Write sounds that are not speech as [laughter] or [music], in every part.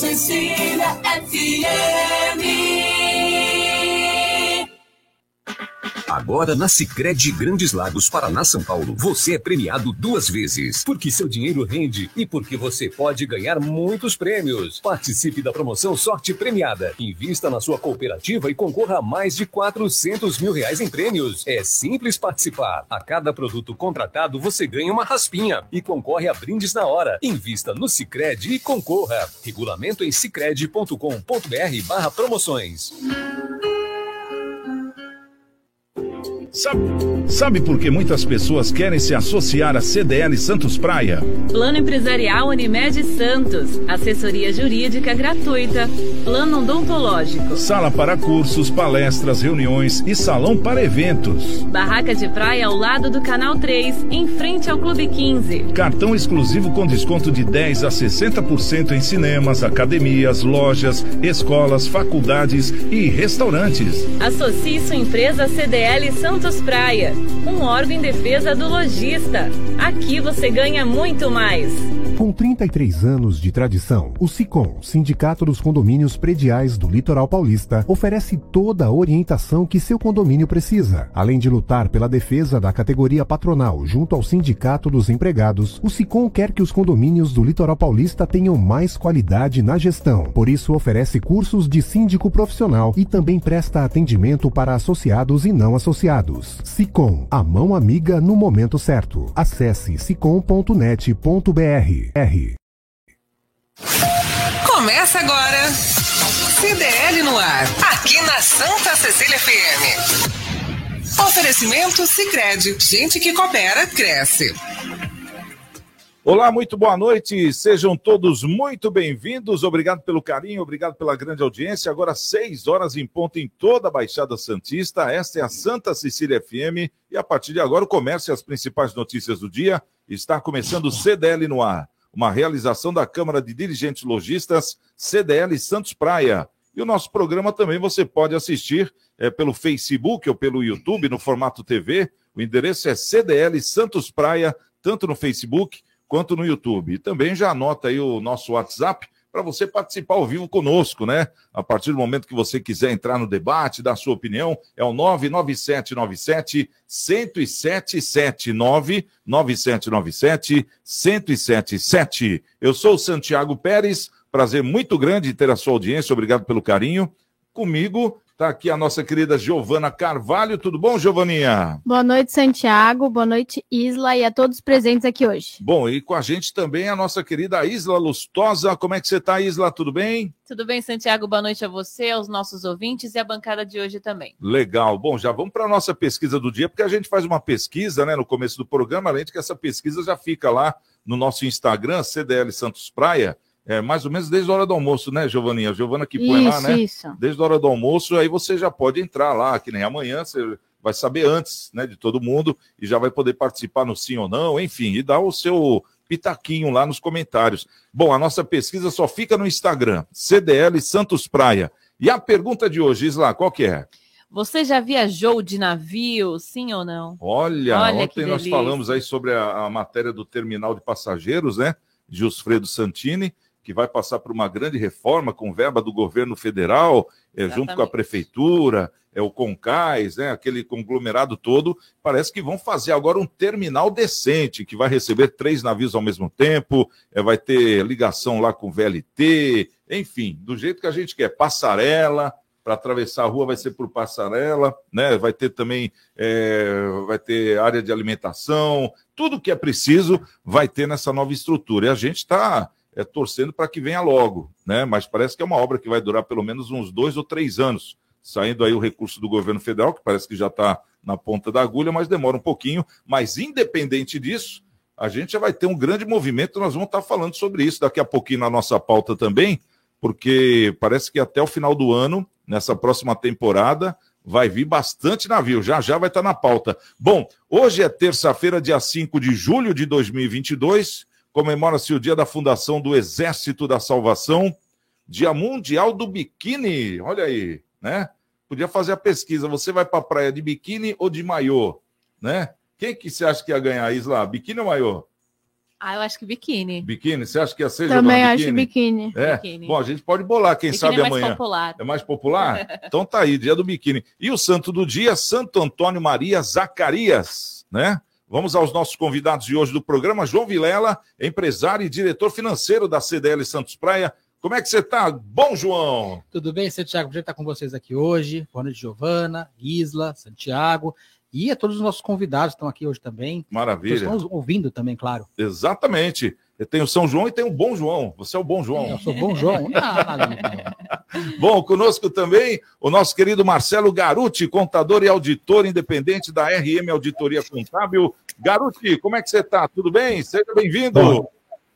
Cecília FM. Agora na Sicredi Grandes Lagos, Paraná, São Paulo, você é premiado duas vezes, porque seu dinheiro rende e porque você pode ganhar muitos prêmios. Participe da promoção Sorte Premiada. Invista na sua cooperativa e concorra a mais de 400 mil reais em prêmios. É simples participar. A cada produto contratado você ganha uma raspinha e concorre a brindes na hora. Invista no Sicredi e concorra. Regulamento em sicredi.com.br/barra promoções. Sabe, sabe por que muitas pessoas querem se associar à CDL Santos Praia? Plano Empresarial Unimed Santos. Assessoria Jurídica gratuita. Plano Odontológico. Sala para cursos, palestras, reuniões e salão para eventos. Barraca de praia ao lado do Canal 3, em frente ao Clube 15. Cartão exclusivo com desconto de 10 a 60% em cinemas, academias, lojas, escolas, faculdades e restaurantes. Associe sua empresa CDL Santos Santos Praia, um órgão em defesa do lojista. Aqui você ganha muito mais. Com 33 anos de tradição, o SICOM, Sindicato dos Condomínios Prediais do Litoral Paulista, oferece toda a orientação que seu condomínio precisa. Além de lutar pela defesa da categoria patronal junto ao Sindicato dos Empregados, o SICOM quer que os condomínios do Litoral Paulista tenham mais qualidade na gestão. Por isso, oferece cursos de síndico profissional e também presta atendimento para associados e não associados. SICOM, a mão amiga no momento certo. Acesse sicom.net.br. Começa agora. CDL no ar, aqui na Santa Cecília FM. Oferecimento Sicredi, gente que coopera cresce. Olá, muito boa noite. Sejam todos muito bem-vindos. Obrigado pelo carinho, obrigado pela grande audiência. Agora, seis horas em ponto em toda a Baixada Santista. Esta é a Santa Cecília FM. E a partir de agora, o comércio e as principais notícias do dia está começando o CDL no ar uma realização da Câmara de Dirigentes Logistas, CDL Santos Praia. E o nosso programa também você pode assistir é, pelo Facebook ou pelo YouTube, no formato TV. O endereço é CDL Santos Praia, tanto no Facebook quanto no YouTube. E também já anota aí o nosso WhatsApp, para você participar ao vivo conosco, né? A partir do momento que você quiser entrar no debate, dar sua opinião, é o 99797 1077 99797 1077. Eu sou o Santiago Pérez, prazer muito grande ter a sua audiência, obrigado pelo carinho. Comigo Está aqui a nossa querida Giovana Carvalho. Tudo bom, Giovaninha? Boa noite, Santiago. Boa noite, Isla, e a todos presentes aqui hoje. Bom, e com a gente também a nossa querida Isla Lustosa. Como é que você está, Isla? Tudo bem? Tudo bem, Santiago. Boa noite a você, aos nossos ouvintes e à bancada de hoje também. Legal. Bom, já vamos para a nossa pesquisa do dia, porque a gente faz uma pesquisa né, no começo do programa, além de que essa pesquisa já fica lá no nosso Instagram, CDL Santos Praia. É, mais ou menos desde a hora do almoço, né, Giovaninha? A Giovana que põe isso, lá, né? Isso. Desde a hora do almoço, aí você já pode entrar lá, que nem amanhã, você vai saber antes, né, de todo mundo, e já vai poder participar no sim ou não, enfim, e dar o seu pitaquinho lá nos comentários. Bom, a nossa pesquisa só fica no Instagram, CDL Santos Praia. E a pergunta de hoje, Isla, qual que é? Você já viajou de navio, sim ou não? Olha, Olha ontem nós falamos aí sobre a, a matéria do terminal de passageiros, né? Gilfredo Santini que vai passar por uma grande reforma com verba do governo federal, é, junto com a prefeitura, é o Concais, né, aquele conglomerado todo. Parece que vão fazer agora um terminal decente, que vai receber três navios ao mesmo tempo, é, vai ter ligação lá com o VLT, enfim, do jeito que a gente quer. Passarela, para atravessar a rua vai ser por passarela, né? Vai ter também é, vai ter área de alimentação, tudo que é preciso vai ter nessa nova estrutura. E a gente está é, torcendo para que venha logo, né? Mas parece que é uma obra que vai durar pelo menos uns dois ou três anos, saindo aí o recurso do governo federal, que parece que já está na ponta da agulha, mas demora um pouquinho. Mas independente disso, a gente já vai ter um grande movimento, nós vamos estar tá falando sobre isso daqui a pouquinho na nossa pauta também, porque parece que até o final do ano, nessa próxima temporada, vai vir bastante navio, já já vai estar tá na pauta. Bom, hoje é terça-feira, dia 5 de julho de 2022, comemora-se o dia da fundação do Exército da Salvação, Dia Mundial do Biquíni. Olha aí, né? Podia fazer a pesquisa. Você vai para a praia de biquíni ou de maiô, né? Quem que você acha que ia ganhar, Isla? Biquíni ou maiô? Ah, eu acho que biquíni. Biquíni? Você acha que ia ser Também acho biquíni. É? biquíni. Bom, a gente pode bolar, quem biquíni sabe é mais amanhã. popular. É mais popular? [laughs] então tá aí, dia do biquíni. E o santo do dia, Santo Antônio Maria Zacarias, né? Vamos aos nossos convidados de hoje do programa, João Vilela, empresário e diretor financeiro da CDL Santos Praia. Como é que você tá? Bom, João? Tudo bem, Santiago? Prazer estar com vocês aqui hoje. Boa noite, Giovana, Isla, Santiago e a todos os nossos convidados que estão aqui hoje também. Maravilha. Estamos ouvindo também, claro. Exatamente. Tem o São João e tem o Bom João. Você é o Bom João. Eu sou Bom João. [laughs] Não. Bom, conosco também o nosso querido Marcelo Garuti, contador e auditor independente da RM Auditoria Contábil. Garuti, como é que você está? Tudo bem? Seja bem-vindo.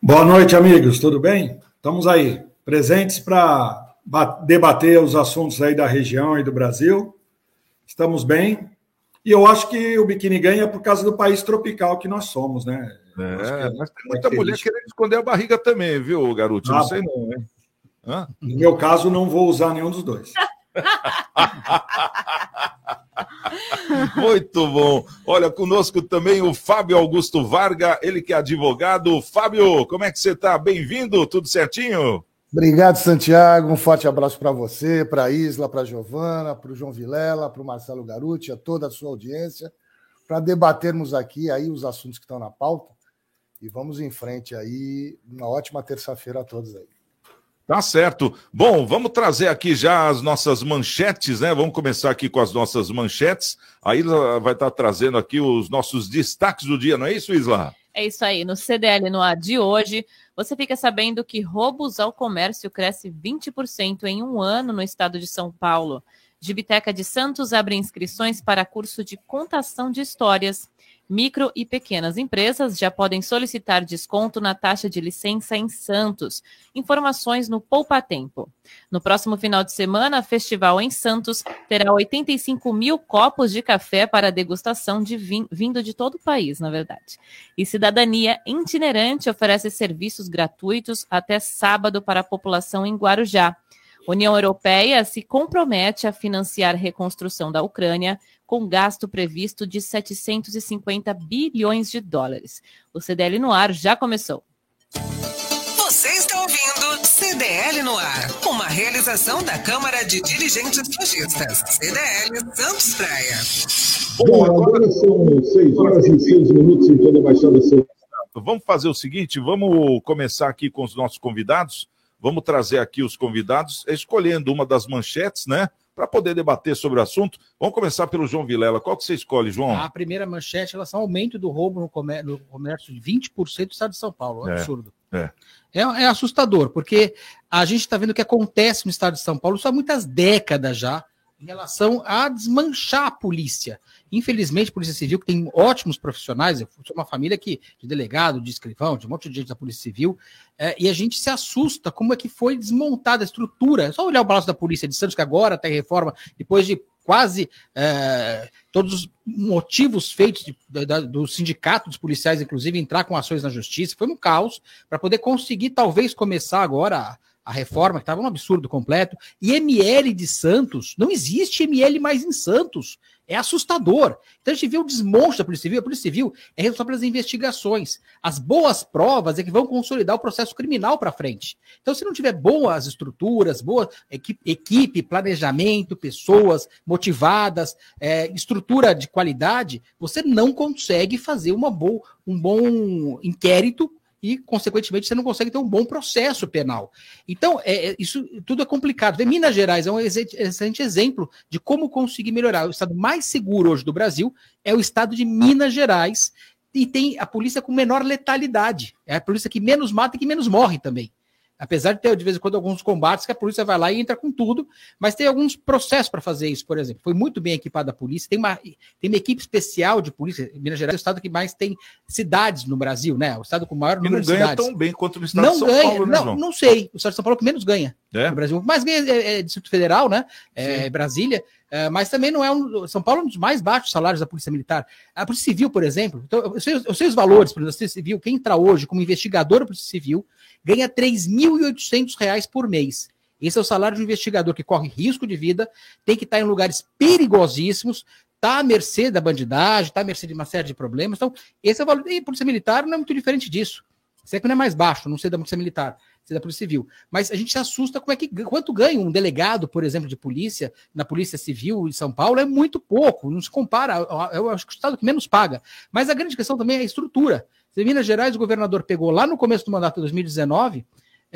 Boa noite, amigos. Tudo bem? Estamos aí, presentes para debater os assuntos aí da região e do Brasil. Estamos bem. E eu acho que o biquíni ganha por causa do país tropical que nós somos, né? É, mas tem muita mulher querendo esconder a barriga também, viu, garoto? Ah, não sei não, hein? Hã? No meu caso, não vou usar nenhum dos dois. [laughs] Muito bom. Olha, conosco também o Fábio Augusto Varga, ele que é advogado. Fábio, como é que você está? Bem-vindo, tudo certinho? Obrigado, Santiago. Um forte abraço para você, para a Isla, para a Giovana, para o João Vilela, para o Marcelo Garuti, a toda a sua audiência, para debatermos aqui aí os assuntos que estão na pauta. E vamos em frente aí. Uma ótima terça-feira a todos aí. Tá certo. Bom, vamos trazer aqui já as nossas manchetes, né? Vamos começar aqui com as nossas manchetes. A Isla vai estar trazendo aqui os nossos destaques do dia, não é isso, Isla? É isso aí. No CDL no ar de hoje, você fica sabendo que roubos ao comércio cresce 20% em um ano no estado de São Paulo. Gibiteca de Santos abre inscrições para curso de contação de histórias. Micro e pequenas empresas já podem solicitar desconto na taxa de licença em Santos. Informações no Poupa Tempo. No próximo final de semana, festival em Santos terá 85 mil copos de café para degustação de vinho, vindo de todo o país, na verdade. E Cidadania Itinerante oferece serviços gratuitos até sábado para a população em Guarujá. União Europeia se compromete a financiar a reconstrução da Ucrânia com gasto previsto de 750 bilhões de dólares. O CDL no ar já começou. Você está ouvindo CDL no ar, uma realização da Câmara de Dirigentes Lojistas, CDL Santos Praia. Bom, agora são 6 horas e 6 minutos em toda a Baixada Vamos fazer o seguinte, vamos começar aqui com os nossos convidados. Vamos trazer aqui os convidados, escolhendo uma das manchetes, né? Para poder debater sobre o assunto. Vamos começar pelo João Vilela. Qual que você escolhe, João? A primeira manchete, relação ao aumento do roubo no comércio, no comércio de 20% do estado de São Paulo. É um absurdo. É. É, é assustador, porque a gente está vendo o que acontece no estado de São Paulo só há muitas décadas já, em relação a desmanchar a polícia. Infelizmente, a Polícia Civil, que tem ótimos profissionais, eu sou uma família que, de delegado, de escrivão, de um monte de gente da Polícia Civil, é, e a gente se assusta como é que foi desmontada a estrutura. É só olhar o balanço da Polícia de Santos, que agora está em reforma, depois de quase é, todos os motivos feitos de, da, do sindicato dos policiais, inclusive, entrar com ações na justiça, foi um caos, para poder conseguir, talvez, começar agora a, a reforma, que estava um absurdo completo. E ML de Santos, não existe ML mais em Santos. É assustador. Então a gente vê o desmonte da Polícia Civil. A Polícia Civil é responsável pelas investigações. As boas provas é que vão consolidar o processo criminal para frente. Então, se não tiver boas estruturas, boa equipe, planejamento, pessoas motivadas, é, estrutura de qualidade, você não consegue fazer uma boa, um bom inquérito e, consequentemente, você não consegue ter um bom processo penal. Então, é, é, isso tudo é complicado. Vê, Minas Gerais é um excelente exemplo de como conseguir melhorar. O estado mais seguro hoje do Brasil é o estado de Minas Gerais e tem a polícia com menor letalidade. É a polícia que menos mata e que menos morre também. Apesar de ter, de vez em quando, alguns combates que a polícia vai lá e entra com tudo, mas tem alguns processos para fazer isso, por exemplo. Foi muito bem equipada a polícia, tem uma, tem uma equipe especial de polícia. Minas Gerais é o estado que mais tem cidades no Brasil, né? O estado com o maior número de cidades. não ganha tão bem quanto no estado não de São ganha, Paulo, né, não, João? não sei. O estado de São Paulo é o que menos ganha É? Brasil. Mais ganha é, é Distrito Federal, né? É, Brasília. É, mas também não é um. São Paulo é um dos mais baixos salários da Polícia Militar. A Polícia Civil, por exemplo, então, eu, sei, eu sei os valores, por exemplo, da Polícia Civil, quem entra hoje como investigador da Polícia Civil ganha R$ 3.800 por mês. Esse é o salário de um investigador que corre risco de vida, tem que estar em lugares perigosíssimos, está à mercê da bandidagem, está à mercê de uma série de problemas. Então, esse é o valor. E a Polícia Militar não é muito diferente disso. Sei que não é mais baixo, não sei da Polícia Militar, sei da Polícia Civil. Mas a gente se assusta como é que quanto ganha um delegado, por exemplo, de polícia, na Polícia Civil de São Paulo, é muito pouco, não se compara. Eu acho que o Estado que menos paga. Mas a grande questão também é a estrutura. Em Minas Gerais, o governador pegou lá no começo do mandato de 2019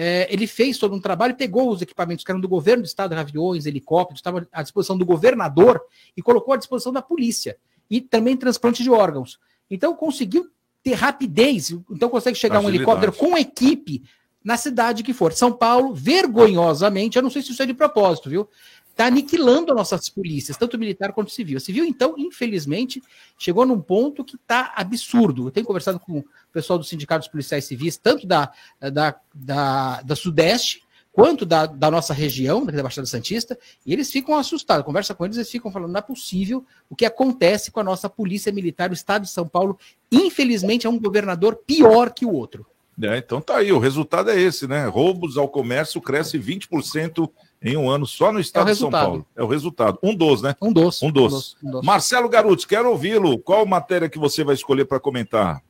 é, ele fez todo um trabalho, pegou os equipamentos que eram do governo do estado, aviões, helicópteros, estavam à disposição do governador e colocou à disposição da polícia. E também transplante de órgãos. Então conseguiu ter rapidez, então consegue chegar Agilidade. um helicóptero com equipe na cidade que for. São Paulo, vergonhosamente, eu não sei se isso é de propósito, viu? está aniquilando as nossas polícias, tanto militar quanto civil. A civil, então, infelizmente, chegou num ponto que está absurdo. Eu tenho conversado com o pessoal dos sindicatos policiais civis, tanto da, da, da, da Sudeste, quanto da, da nossa região, da Baixada Santista, e eles ficam assustados. Conversa com eles, eles ficam falando, não é possível o que acontece com a nossa polícia militar, o estado de São Paulo, infelizmente, é um governador pior que o outro. É, então tá aí, o resultado é esse, né? Roubos ao comércio cresce 20% em um ano só no estado é de São Paulo. É o resultado. Um dos, né? Um dos. Um dos. Um dos. Marcelo Garuti, quero ouvi-lo. Qual matéria que você vai escolher para comentar?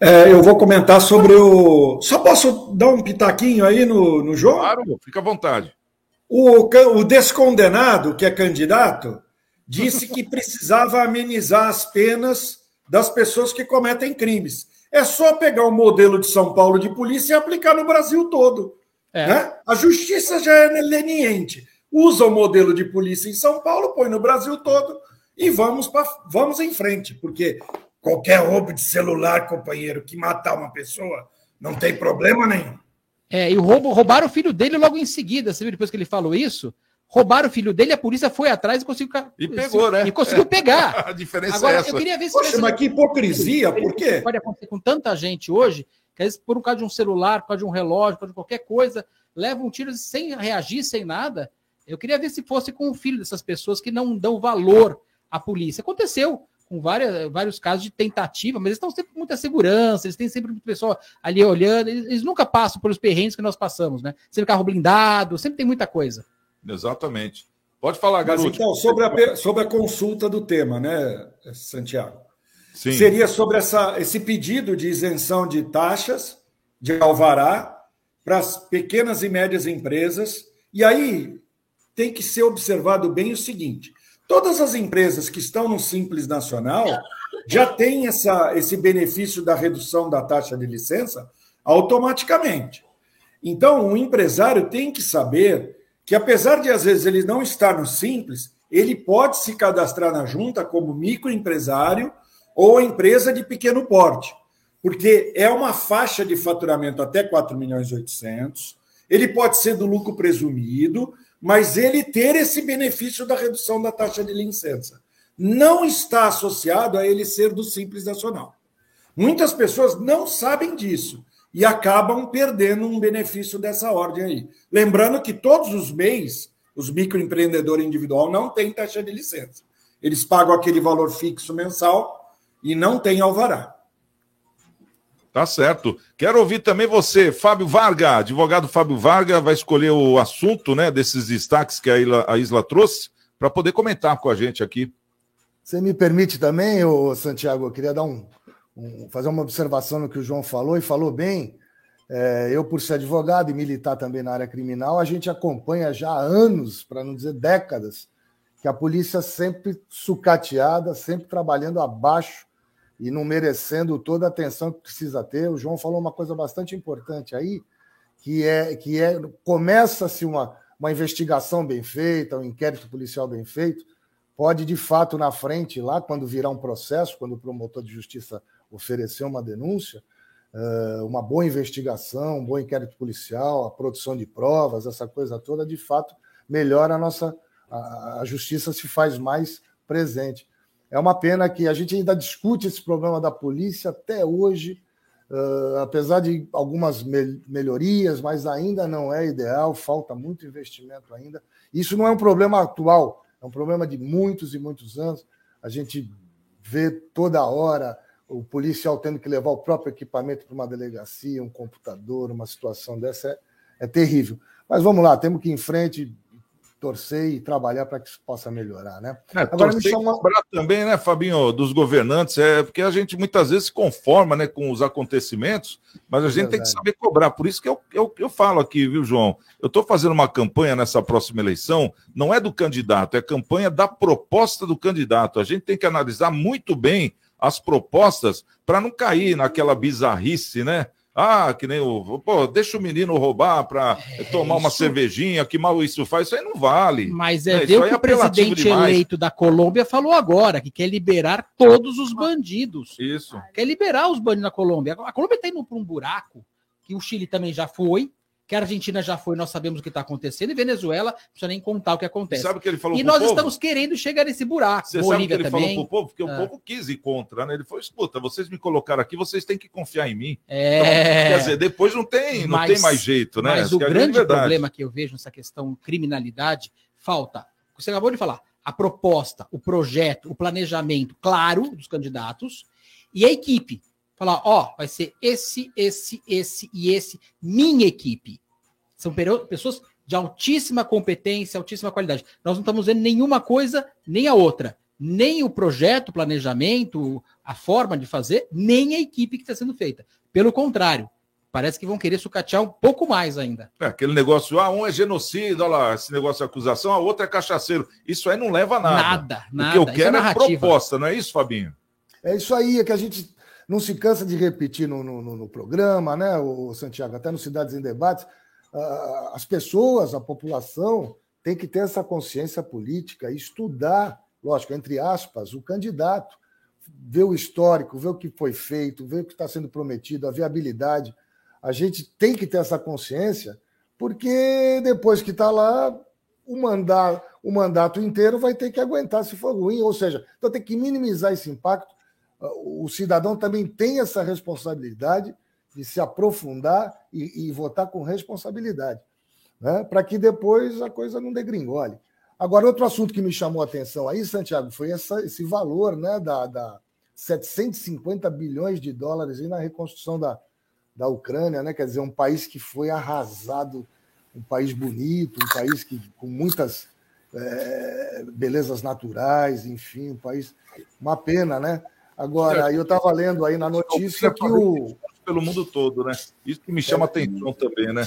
É, eu vou comentar sobre o. Só posso dar um pitaquinho aí no, no jogo? Claro, fica à vontade. O, o descondenado, que é candidato, disse que precisava amenizar as penas das pessoas que cometem crimes. É só pegar o modelo de São Paulo de polícia e aplicar no Brasil todo. É. Né? A justiça já é leniente. Usa o modelo de polícia em São Paulo, põe no Brasil todo e vamos, pra, vamos em frente, porque qualquer roubo de celular, companheiro, que matar uma pessoa, não tem problema nenhum. É, e o roubo, roubaram o filho dele logo em seguida, você viu depois que ele falou isso? Roubaram o filho dele, a polícia foi atrás e conseguiu. E pegou, né? E conseguiu pegar. [laughs] a diferença Agora, é essa. Eu queria ver se. Poxa, mas que hipocrisia, por quê? Pode acontecer com tanta gente hoje, que às vezes, por causa de um celular, por causa de um relógio, por causa de qualquer coisa, leva um tiro sem reagir, sem nada. Eu queria ver se fosse com o filho dessas pessoas que não dão valor à polícia. Aconteceu com várias, vários casos de tentativa, mas eles estão sempre com muita segurança, eles têm sempre muita pessoa ali olhando, eles, eles nunca passam pelos perrengues que nós passamos, né? Sempre carro blindado, sempre tem muita coisa. Exatamente. Pode falar. Mas, então, sobre a, sobre a consulta do tema, né, Santiago? Sim. Seria sobre essa, esse pedido de isenção de taxas, de alvará, para as pequenas e médias empresas. E aí tem que ser observado bem o seguinte: todas as empresas que estão no Simples Nacional já têm essa, esse benefício da redução da taxa de licença automaticamente. Então, o empresário tem que saber que, apesar de às vezes ele não estar no Simples, ele pode se cadastrar na junta como microempresário ou empresa de pequeno porte porque é uma faixa de faturamento até 4 milhões e 800. Ele pode ser do lucro presumido, mas ele ter esse benefício da redução da taxa de licença. Não está associado a ele ser do Simples Nacional. Muitas pessoas não sabem disso e acabam perdendo um benefício dessa ordem aí. Lembrando que todos os mês, os microempreendedores individual não têm taxa de licença. Eles pagam aquele valor fixo mensal e não tem alvará. Tá certo. Quero ouvir também você, Fábio Varga, advogado Fábio Varga, vai escolher o assunto né, desses destaques que a Isla, a Isla trouxe para poder comentar com a gente aqui. Você me permite também, ô Santiago, eu queria dar um, um, fazer uma observação no que o João falou, e falou bem. É, eu, por ser advogado e militar também na área criminal, a gente acompanha já há anos, para não dizer décadas, que a polícia sempre sucateada, sempre trabalhando abaixo e não merecendo toda a atenção que precisa ter. O João falou uma coisa bastante importante aí, que é que é começa-se uma, uma investigação bem feita, um inquérito policial bem feito, pode de fato na frente lá quando virar um processo, quando o promotor de justiça oferecer uma denúncia, eh, uma boa investigação, um bom inquérito policial, a produção de provas, essa coisa toda, de fato melhora a nossa a, justiça se faz mais presente. É uma pena que a gente ainda discute esse problema da polícia até hoje, uh, apesar de algumas me melhorias, mas ainda não é ideal, falta muito investimento ainda. Isso não é um problema atual, é um problema de muitos e muitos anos. A gente vê toda hora o policial tendo que levar o próprio equipamento para uma delegacia, um computador, uma situação dessa é, é terrível. Mas vamos lá, temos que ir em frente, torcer e trabalhar para que isso possa melhorar, né? É, Agora me chama... cobrar também, né, Fabinho, dos governantes, é porque a gente muitas vezes se conforma, né, com os acontecimentos, mas a gente é tem que saber cobrar. Por isso que eu, eu, eu falo aqui, viu, João? Eu estou fazendo uma campanha nessa próxima eleição, não é do candidato, é campanha da proposta do candidato. A gente tem que analisar muito bem as propostas para não cair naquela bizarrice, né? Ah, que nem o. Pô, deixa o menino roubar para é, tomar uma isso... cervejinha, que mal isso faz, isso aí não vale. Mas é, né? o que é o presidente demais. eleito da Colômbia falou agora, que quer liberar todos os bandidos. Isso. Quer liberar os bandidos na Colômbia. A Colômbia está indo para um buraco, que o Chile também já foi, que a Argentina já foi, nós sabemos o que está acontecendo, e Venezuela, não precisa nem contar o que acontece. sabe o que ele falou E nós povo? estamos querendo chegar nesse buraco. Você Bolívia sabe o que ele também. falou para o povo? Porque ah. o povo quis ir contra, né? Ele falou: escuta, vocês me colocaram aqui, vocês têm que confiar em mim. É... Então, quer dizer, depois não tem, não mas, tem mais jeito, né? Mas o é grande problema que eu vejo nessa questão criminalidade, falta. Você acabou de falar, a proposta, o projeto, o planejamento claro dos candidatos e a equipe falar, ó, vai ser esse, esse, esse e esse, minha equipe. São pessoas de altíssima competência, altíssima qualidade. Nós não estamos vendo nenhuma coisa nem a outra. Nem o projeto, o planejamento, a forma de fazer, nem a equipe que está sendo feita. Pelo contrário, parece que vão querer sucatear um pouco mais ainda. É, aquele negócio, ah, um é genocida, olha lá, esse negócio de acusação, a outra é cachaceiro. Isso aí não leva a nada. Nada, nada. O que eu quero é, é proposta, não é isso, Fabinho? É isso aí, é que a gente não se cansa de repetir no, no, no programa, né, o Santiago, até no Cidades em Debates, uh, as pessoas, a população, tem que ter essa consciência política, estudar, lógico, entre aspas, o candidato, ver o histórico, ver o que foi feito, ver o que está sendo prometido, a viabilidade. A gente tem que ter essa consciência, porque depois que está lá, o mandato, o mandato inteiro vai ter que aguentar se for ruim, ou seja, então tem que minimizar esse impacto o cidadão também tem essa responsabilidade de se aprofundar e, e votar com responsabilidade, né? para que depois a coisa não degringole. Agora, outro assunto que me chamou a atenção aí, Santiago, foi essa, esse valor né, da, da 750 bilhões de dólares na reconstrução da, da Ucrânia, né? quer dizer, um país que foi arrasado, um país bonito, um país que, com muitas é, belezas naturais, enfim, um país. Uma pena, né? Agora, eu estava lendo aí na notícia que o. Pelo mundo todo, né? Isso que me chama é, atenção também, né?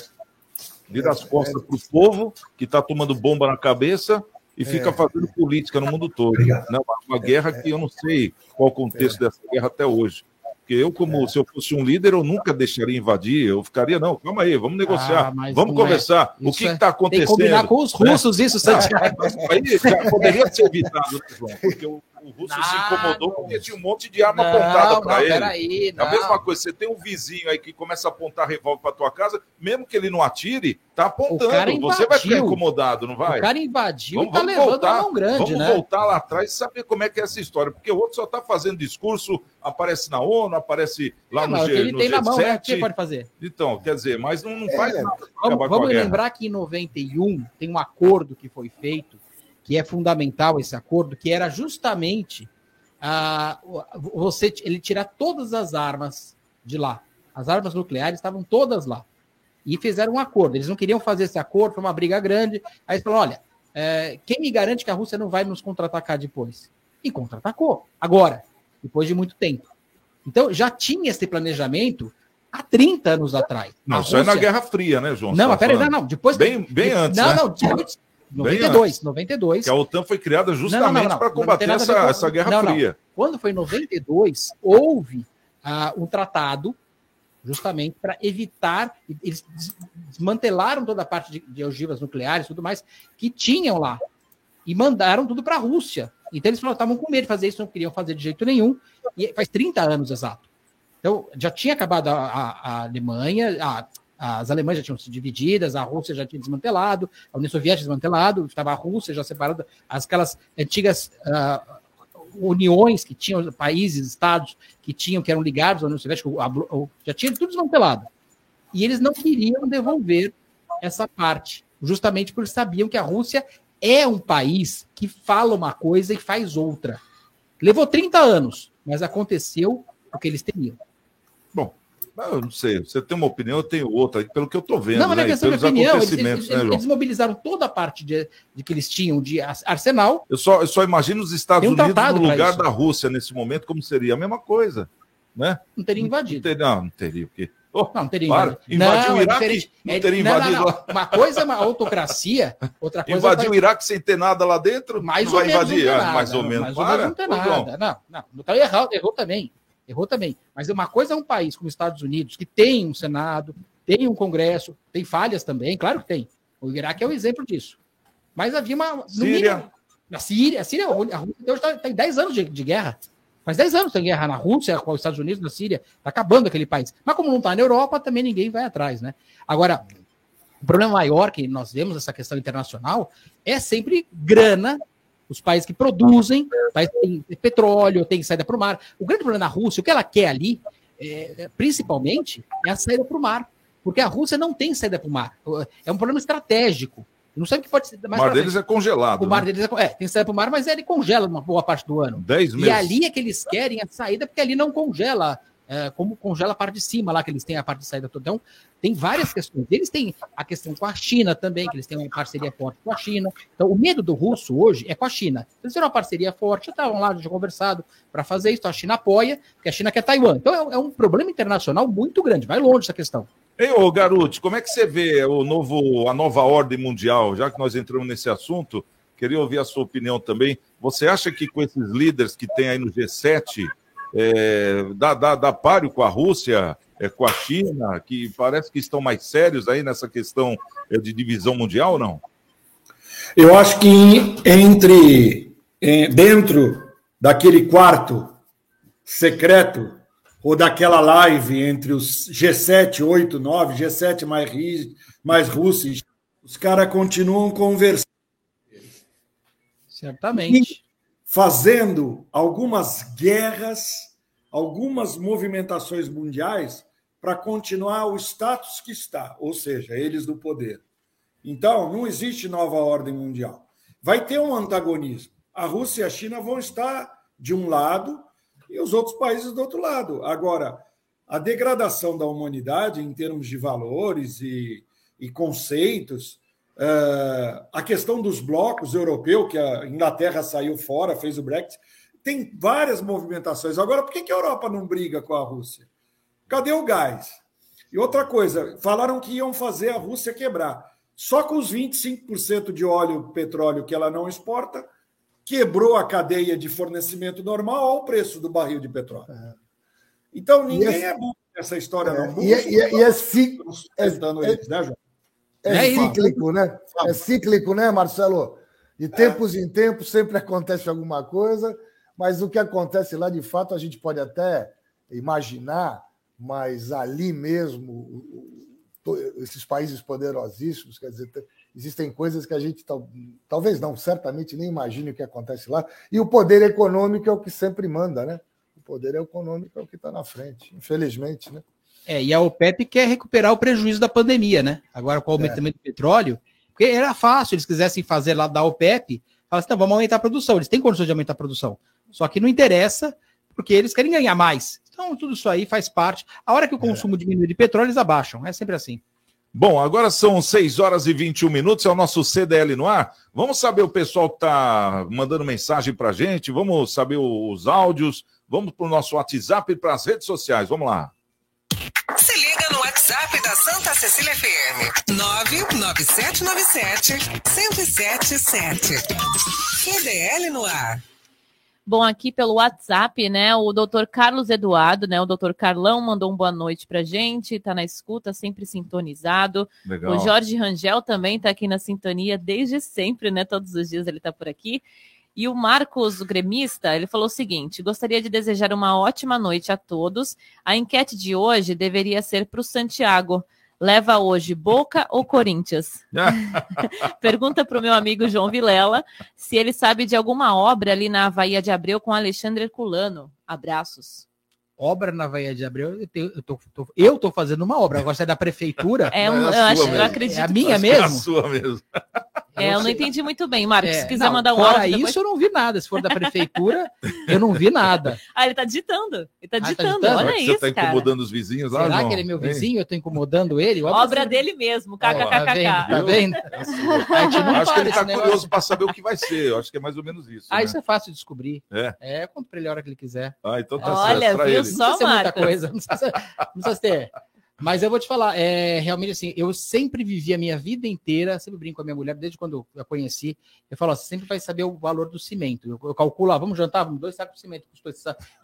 Vira as costas é, para o povo que está tomando bomba na cabeça e fica é. fazendo política no mundo todo. Né? Uma, uma guerra que eu não sei qual o contexto dessa guerra até hoje. Porque eu, como é. se eu fosse um líder, eu nunca deixaria invadir, eu ficaria, não, calma aí, vamos negociar, ah, vamos conversar. É. O que está acontecendo? Tem que combinar com os russos né? isso, Santiago. Ah, aí já poderia ser evitado, né, João? Porque o o russo não, se incomodou porque tinha um monte de arma não, apontada para ele. Peraí, é a mesma coisa, você tem um vizinho aí que começa a apontar revólver para tua casa, mesmo que ele não atire, tá apontando. Você vai ficar incomodado, não vai? O cara invadiu vamos, e tá vamos levando voltar, a mão grande, vamos né? Vamos voltar lá atrás e saber como é que é essa história, porque o outro só tá fazendo discurso, aparece na ONU, aparece lá é, no, G, ele no tem G7. Na mão, né? O que pode fazer? Então, quer dizer, mas não, não faz é, nada. Vamos, vamos lembrar que em 91 tem um acordo que foi feito, que é fundamental esse acordo, que era justamente ah, você ele tirar todas as armas de lá. As armas nucleares estavam todas lá. E fizeram um acordo. Eles não queriam fazer esse acordo, foi uma briga grande. Aí eles falaram: olha, é, quem me garante que a Rússia não vai nos contra-atacar depois? E contra-atacou. Agora, depois de muito tempo. Então, já tinha esse planejamento há 30 anos atrás. Não, isso é na Guerra Fria, né, João? Não, mas peraí, não, não. Depois, bem, bem antes. Não, né? não, depois, 92, 92. Que a OTAN foi criada justamente para combater essa, com... essa Guerra Fria. Quando foi em 92, houve uh, um tratado justamente para evitar, eles desmantelaram toda a parte de, de ogivas nucleares e tudo mais que tinham lá e mandaram tudo para a Rússia. Então eles estavam com medo de fazer isso, não queriam fazer de jeito nenhum. E faz 30 anos exato. Então já tinha acabado a, a, a Alemanha, a, as alemãs já tinham se divididas, a Rússia já tinha desmantelado, a União Soviética desmantelado, estava a Rússia já separada, aquelas antigas uh, uniões que tinham, países, estados que tinham, que eram ligados à União Soviética, já tinha tudo desmantelado. E eles não queriam devolver essa parte, justamente porque sabiam que a Rússia é um país que fala uma coisa e faz outra. Levou 30 anos, mas aconteceu o que eles temiam. Bom, eu não sei, você tem uma opinião, eu tenho outra, pelo que eu estou vendo. Não, não é né, questão de pelos opinião. Eles, eles, né, eles, toda a parte de, de que eles tinham de ar- arsenal. Eu só, eu só imagino os Estados um Unidos no lugar isso. da Rússia nesse momento, como seria a mesma coisa, né? Não teria Não invadido. teria, não, não teria, porque... Oh, Não, não teria para, invadido. invadiu Não, o é Iraque, diferente. não É- teria não, não, invadido não. Uma coisa é uma autocracia, outra coisa Invadiu o é Iraque sem ter nada lá dentro? mais não ou menos. invadir? não tem Ah, nada, mais ou não, menos. Mais ou Para, menos não tem nada. Não, não. Não tá errado, errou também. Errou também. Mas uma coisa é um país como os Estados Unidos, que tem um Senado, tem um Congresso, tem falhas também, claro que tem. O Iraque é um exemplo disso. Mas havia uma. Síria. mínimo- Na Síria, a Síria, a Rússia hoje tá- tem 10 anos de, de guerra. Faz 10 anos que tem guerra na Rússia, com os Estados Unidos, na Síria. Está acabando aquele país. Mas como não está na Europa, também ninguém vai atrás, né? Agora, o problema maior que nós vemos nessa questão internacional é sempre grana. Os países que produzem, países que têm petróleo, tem saída para o mar. O grande problema na Rússia, o que ela quer ali, é, é, principalmente, é a saída para o mar. Porque a Rússia não tem saída para o mar. É um problema estratégico. Não sabe o que pode ser O mais mar pra deles é congelado. O mar né? deles é, é, tem saída para o mar, mas ele congela uma boa parte do ano. Dez E meses. ali é que eles querem a saída, porque ali não congela, é, como congela a parte de cima lá, que eles têm a parte de saída toda. Então, tem várias questões. Eles têm a questão com a China também, que eles têm uma parceria forte com a China. Então, o medo do russo hoje é com a China. Eles têm uma parceria forte, estavam lá, já conversado para fazer isso, então a China apoia, porque a China quer Taiwan. Então, é, é um problema internacional muito grande, vai longe essa questão. Ei, ô Garuti, como é que você vê o novo, a nova ordem mundial? Já que nós entramos nesse assunto, queria ouvir a sua opinião também. Você acha que com esses líderes que tem aí no G7, é, dá, dá, dá páreo com a Rússia, é, com a China, que parece que estão mais sérios aí nessa questão é, de divisão mundial ou não? Eu acho que entre dentro daquele quarto secreto ou daquela live entre os G7, 8, 9, G7 mais, mais Rússia, os caras continuam conversando, Certamente. Fazendo algumas guerras, algumas movimentações mundiais para continuar o status que está, ou seja, eles do poder. Então, não existe nova ordem mundial. Vai ter um antagonismo. A Rússia e a China vão estar de um lado e os outros países do outro lado. Agora, a degradação da humanidade em termos de valores e, e conceitos, eh, a questão dos blocos europeus, que a Inglaterra saiu fora, fez o Brexit, tem várias movimentações. Agora, por que que a Europa não briga com a Rússia? Cadê o gás? E outra coisa, falaram que iam fazer a Rússia quebrar. Só com os 25% de óleo, petróleo que ela não exporta, quebrou a cadeia de fornecimento normal ao preço do barril de petróleo. Então, ninguém esse- é burro nessa história, É, não. e, é- e, é- e é, ci- sustentando é- eles, né, João? É É isso. cíclico, né? É cíclico, né, Marcelo? De tempos em tempos sempre acontece alguma coisa, mas o que acontece lá, de fato, a gente pode até imaginar, mas ali mesmo, esses países poderosíssimos, quer dizer, te- existem coisas que a gente tal- talvez não, certamente nem imagine o que acontece lá. E o poder econômico é o que sempre manda, né? O poder econômico é o que está na frente, infelizmente, né? É, e a OPEP quer recuperar o prejuízo da pandemia, né? Agora com o aumentamento do petróleo, porque era fácil, eles quisessem fazer lá da OPEP, falaram assim, não, vamos aumentar a produção, eles têm condições de aumentar a produção. Só que não interessa, porque eles querem ganhar mais. Então, tudo isso aí faz parte. A hora que o consumo diminui de petróleo, eles abaixam. É sempre assim. Bom, agora são 6 horas e 21 minutos, é o nosso CDL no ar. Vamos saber o pessoal que está mandando mensagem para gente, vamos saber os áudios, vamos para o nosso WhatsApp e para as redes sociais. Vamos lá. Santa Cecília FM. 99797 1077. CDL no ar. Bom, aqui pelo WhatsApp, né, o doutor Carlos Eduardo, né, o doutor Carlão mandou um boa noite pra gente, tá na escuta, sempre sintonizado. Legal. O Jorge Rangel também tá aqui na sintonia desde sempre, né, todos os dias ele tá por aqui. E o Marcos, o gremista, ele falou o seguinte: gostaria de desejar uma ótima noite a todos. A enquete de hoje deveria ser para o Santiago. Leva hoje Boca ou Corinthians? [laughs] Pergunta para o meu amigo João Vilela se ele sabe de alguma obra ali na Havaia de Abreu com Alexandre Herculano. Abraços. Obra na Vaia de Abreu, eu, tenho- eu, tô, tô- eu tô fazendo uma obra, agora é da prefeitura. É um- Mas eu, a acho, sua eu mesmo. acredito. É a minha Acho que é mesmo? a sua mesmo. É, eu não entendi muito bem, Marcos. É, se quiser não, mandar um fora áudio isso, depois... eu não vi nada. Se for da prefeitura, eu não vi nada. [laughs] Ah, ele tá digitando. Ele tá tá digitando. digitando? Olha Você isso, está cara. incomodando os vizinhos lá, Será João? que ele é meu Hein? vizinho? Eu tô incomodando ele? Obra dele mesmo, Tá vendo? kkkk. Tá vendo? A gente não Acho que ele negócio. curioso para saber o que vai ser. Eu acho que é mais ou menos isso. Ah, né? isso é fácil de descobrir. É. É, conta pra ele a hora que ele quiser. Ah, então tá Olha, certo. Pra viu ele. só? Não precisa ser muita Marcos. coisa. Não precisa, não precisa ter. Mas eu vou te falar, é realmente assim, eu sempre vivi a minha vida inteira, sempre brinco com a minha mulher, desde quando eu a conheci, eu falo, ó, você sempre vai saber o valor do cimento. Eu, eu calculo, ah, vamos jantar, vamos dois sacos de cimento.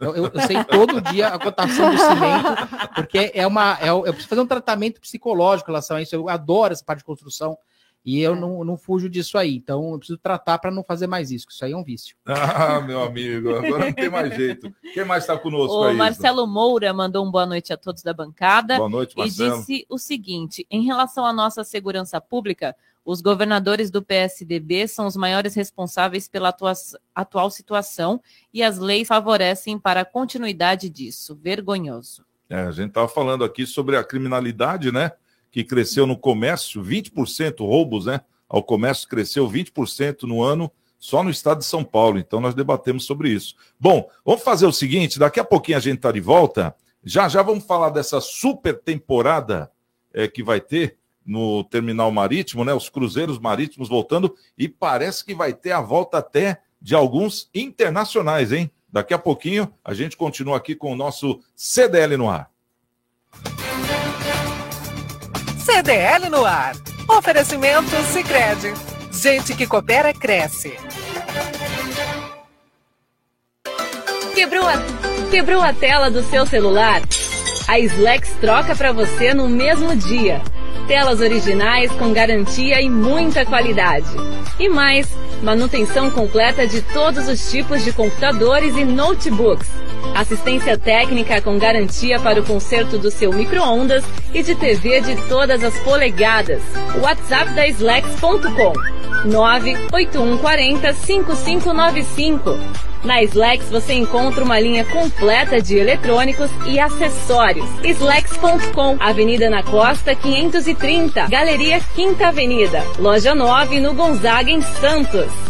Eu, eu- eu sei todo dia a cotação do cimento, porque é uma. É, eu preciso fazer um tratamento psicológico em relação a isso. Eu adoro essa parte de construção. E eu não, não fujo disso aí. Então, eu preciso tratar para não fazer mais isso, que isso aí é um vício. [laughs] Ah, meu amigo, agora não tem mais jeito. Quem mais está conosco O aí? Marcelo Moura mandou um boa noite a todos da bancada. Boa noite, e Marcelo. disse o seguinte: em relação à nossa segurança pública, os governadores do PSDB são os maiores responsáveis pela atua- atual situação e as leis favorecem para a continuidade disso. Vergonhoso. É, a gente estava falando aqui sobre a criminalidade, né? Que cresceu no comércio, 20% roubos, né? Ao comércio cresceu 20% no ano, só no estado de São Paulo. Então nós debatemos sobre isso. Bom, vamos fazer o seguinte: daqui a pouquinho a gente está de volta. Já já vamos falar dessa super temporada é, que vai ter no terminal marítimo, né? Os cruzeiros marítimos voltando e parece que vai ter a volta até de alguns internacionais, hein? Daqui a pouquinho a gente continua aqui com o nosso CDL no ar. CDL no ar. Oferecimento Sicredi. Gente que coopera cresce. Quebrou a, quebrou a tela do seu celular? A Slex troca para você no mesmo dia. Telas originais com garantia e muita qualidade. E mais, manutenção completa de todos os tipos de computadores e notebooks. Assistência técnica com garantia para o conserto do seu micro-ondas e de TV de todas as polegadas. WhatsApp da Slex.com 98140 5595. Na Slex você encontra uma linha completa de eletrônicos e acessórios. Slex.com, Avenida na Costa 530, Galeria Quinta Avenida, Loja 9 no Gonzaga em Santos.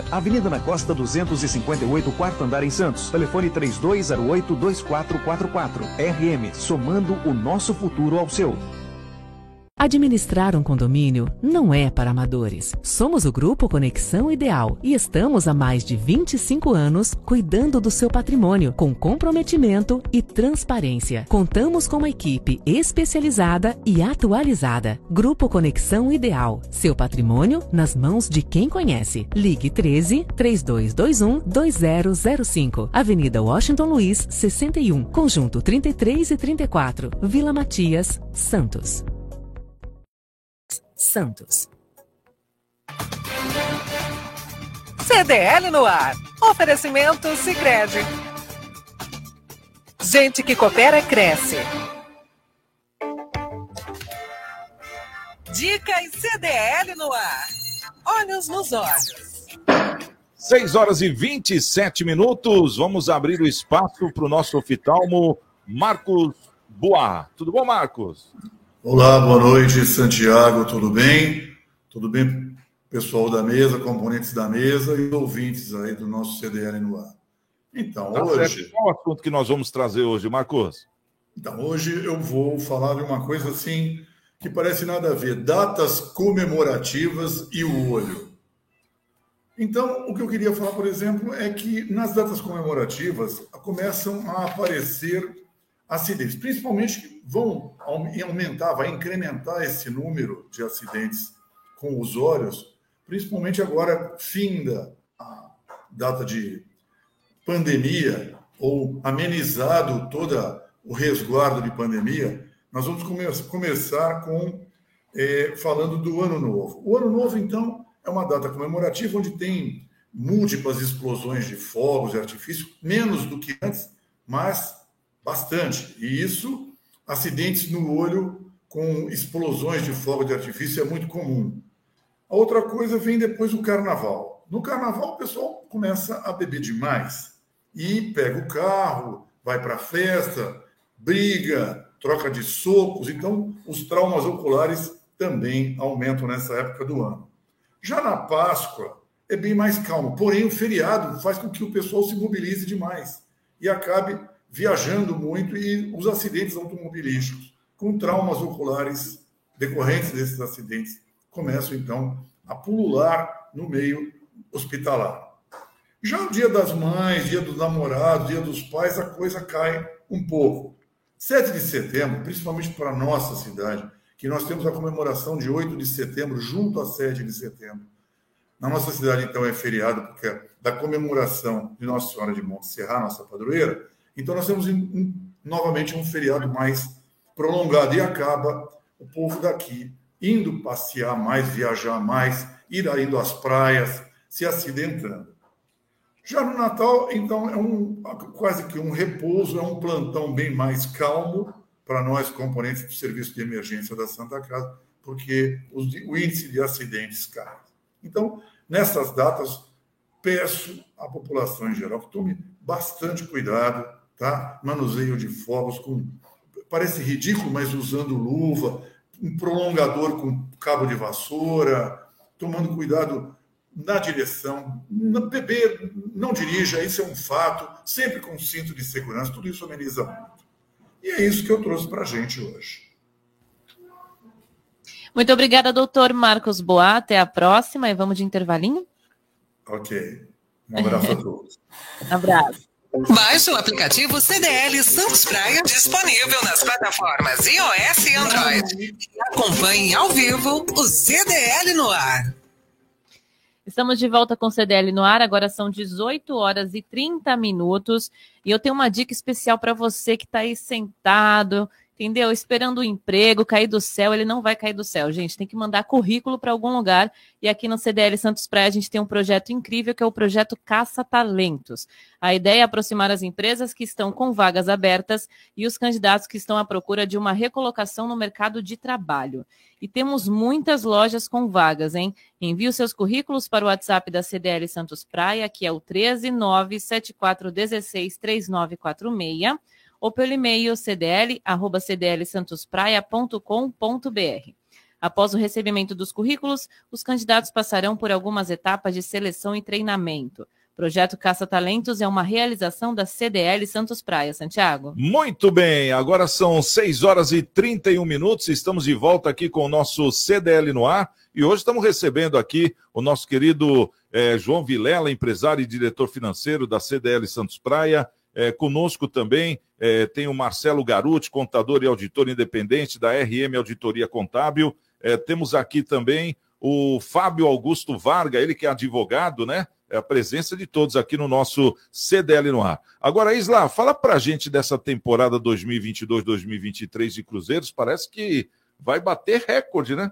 Avenida na Costa 258, quarto andar em Santos. Telefone 3208-2444. RM, somando o nosso futuro ao seu. Administrar um condomínio não é para amadores. Somos o Grupo Conexão Ideal e estamos há mais de 25 anos cuidando do seu patrimônio com comprometimento e transparência. Contamos com uma equipe especializada e atualizada. Grupo Conexão Ideal. Seu patrimônio nas mãos de quem conhece. Ligue 13 3221 2005. Avenida Washington Luiz, 61. Conjunto 33 e 34. Vila Matias, Santos. Santos. CDL no ar. Oferecimento Sicredi. Gente que coopera cresce. Dicas CDL no ar. Olhos nos olhos. 6 horas e 27 minutos. Vamos abrir o espaço para o nosso oftalmo, Marcos Boa. Tudo bom, Marcos? Olá, boa noite, Santiago, tudo bem? Tudo bem, pessoal da mesa, componentes da mesa e ouvintes aí do nosso CDL no ar. Então, Tá hoje. certo. Qual o assunto que nós vamos trazer hoje, Marcos? Então, hoje eu vou falar de uma coisa assim que parece nada a ver: datas comemorativas e o olho. Então, o que eu queria falar, por exemplo, é que nas datas comemorativas começam a aparecer acidentes, principalmente que vão aumentar, vai incrementar esse número de acidentes com os olhos, principalmente agora, finda a data de pandemia ou amenizado todo o resguardo de pandemia, nós vamos come começar com é, falando do ano novo. O ano novo, então, é uma data comemorativa onde tem múltiplas explosões de fogos e artifício, menos do que antes, mas bastante. E isso, acidentes no olho com explosões de fogo de artifício é muito comum. A outra coisa vem depois do carnaval. No carnaval, o pessoal começa a beber demais e pega o carro, vai para a festa, briga, troca de socos. Então, os traumas oculares também aumentam nessa época do ano. Já na Páscoa, é bem mais calmo. Porém, o feriado faz com que o pessoal se mobilize demais e acabe viajando muito e os acidentes automobilísticos com traumas oculares decorrentes desses acidentes começam então a pulular no meio hospitalar. Já o dia das mães, dia dos namorados, dia dos pais, a coisa cai um pouco. 7 de setembro, principalmente para a nossa cidade, que nós temos a comemoração de 8 de setembro junto a 7 de setembro. Na nossa cidade, então, é feriado, porque é da comemoração de Nossa Senhora de Monte Serra, nossa padroeira. Então, nós temos um, novamente um feriado mais prolongado e acaba o povo daqui indo passear mais, viajar mais, ir indo às praias, se acidentando. Já no Natal, então, é um, quase que um repouso, é um plantão bem mais calmo para nós, componentes do Serviço de Emergência da Santa Casa, porque o índice de acidentes cai. Então, nessas datas, peço à população em geral que tome bastante cuidado, tá? Manuseio de fogos com parece ridículo, mas usando luva, um prolongador com cabo de vassoura, tomando cuidado na direção, na beber, não dirija, isso é um fato, sempre com cinto de segurança, tudo isso ameniza muito. E é isso que eu trouxe para a gente hoje. Muito obrigada, doutor Marcos Boa. Até a próxima e vamos de intervalinho? Ok. Um abraço a [laughs] todos. um abraço. Baixe o aplicativo CDL Santos Praia, disponível nas plataformas iOS e Android. Acompanhe ao vivo o CDL no ar. Estamos de volta com o CDL no ar, agora são 18 horas e 30 minutos. E eu tenho uma dica especial para você que está aí sentado, entendeu? Esperando o emprego cair do céu, ele não vai cair do céu, gente. Tem que mandar currículo para algum lugar. E aqui no CDL Santos Praia a gente tem um projeto incrível que é o projeto Caça Talentos. A ideia é aproximar as empresas que estão com vagas abertas e os candidatos que estão à procura de uma recolocação no mercado de trabalho. E temos muitas lojas com vagas, hein? Envie os seus currículos para o WhatsApp da CDL Santos Praia, que é o 13974163946 ou pelo e-mail cdl@cdlsantospraia.com.br. Após o recebimento dos currículos, os candidatos passarão por algumas etapas de seleção e treinamento. Projeto Caça Talentos é uma realização da CDL Santos Praia, Santiago. Muito bem, agora são 6 horas e 31 minutos, estamos de volta aqui com o nosso CDL no ar e hoje estamos recebendo aqui o nosso querido eh, João Vilela, empresário e diretor financeiro da CDL Santos Praia. É, conosco também é, tem o Marcelo Garuti, contador e auditor independente da RM Auditoria Contábil. É, temos aqui também o Fábio Augusto Varga, ele que é advogado, né? É a presença de todos aqui no nosso CDL no ar. Agora, Isla, fala pra gente dessa temporada 2022-2023 de Cruzeiros. Parece que vai bater recorde, né?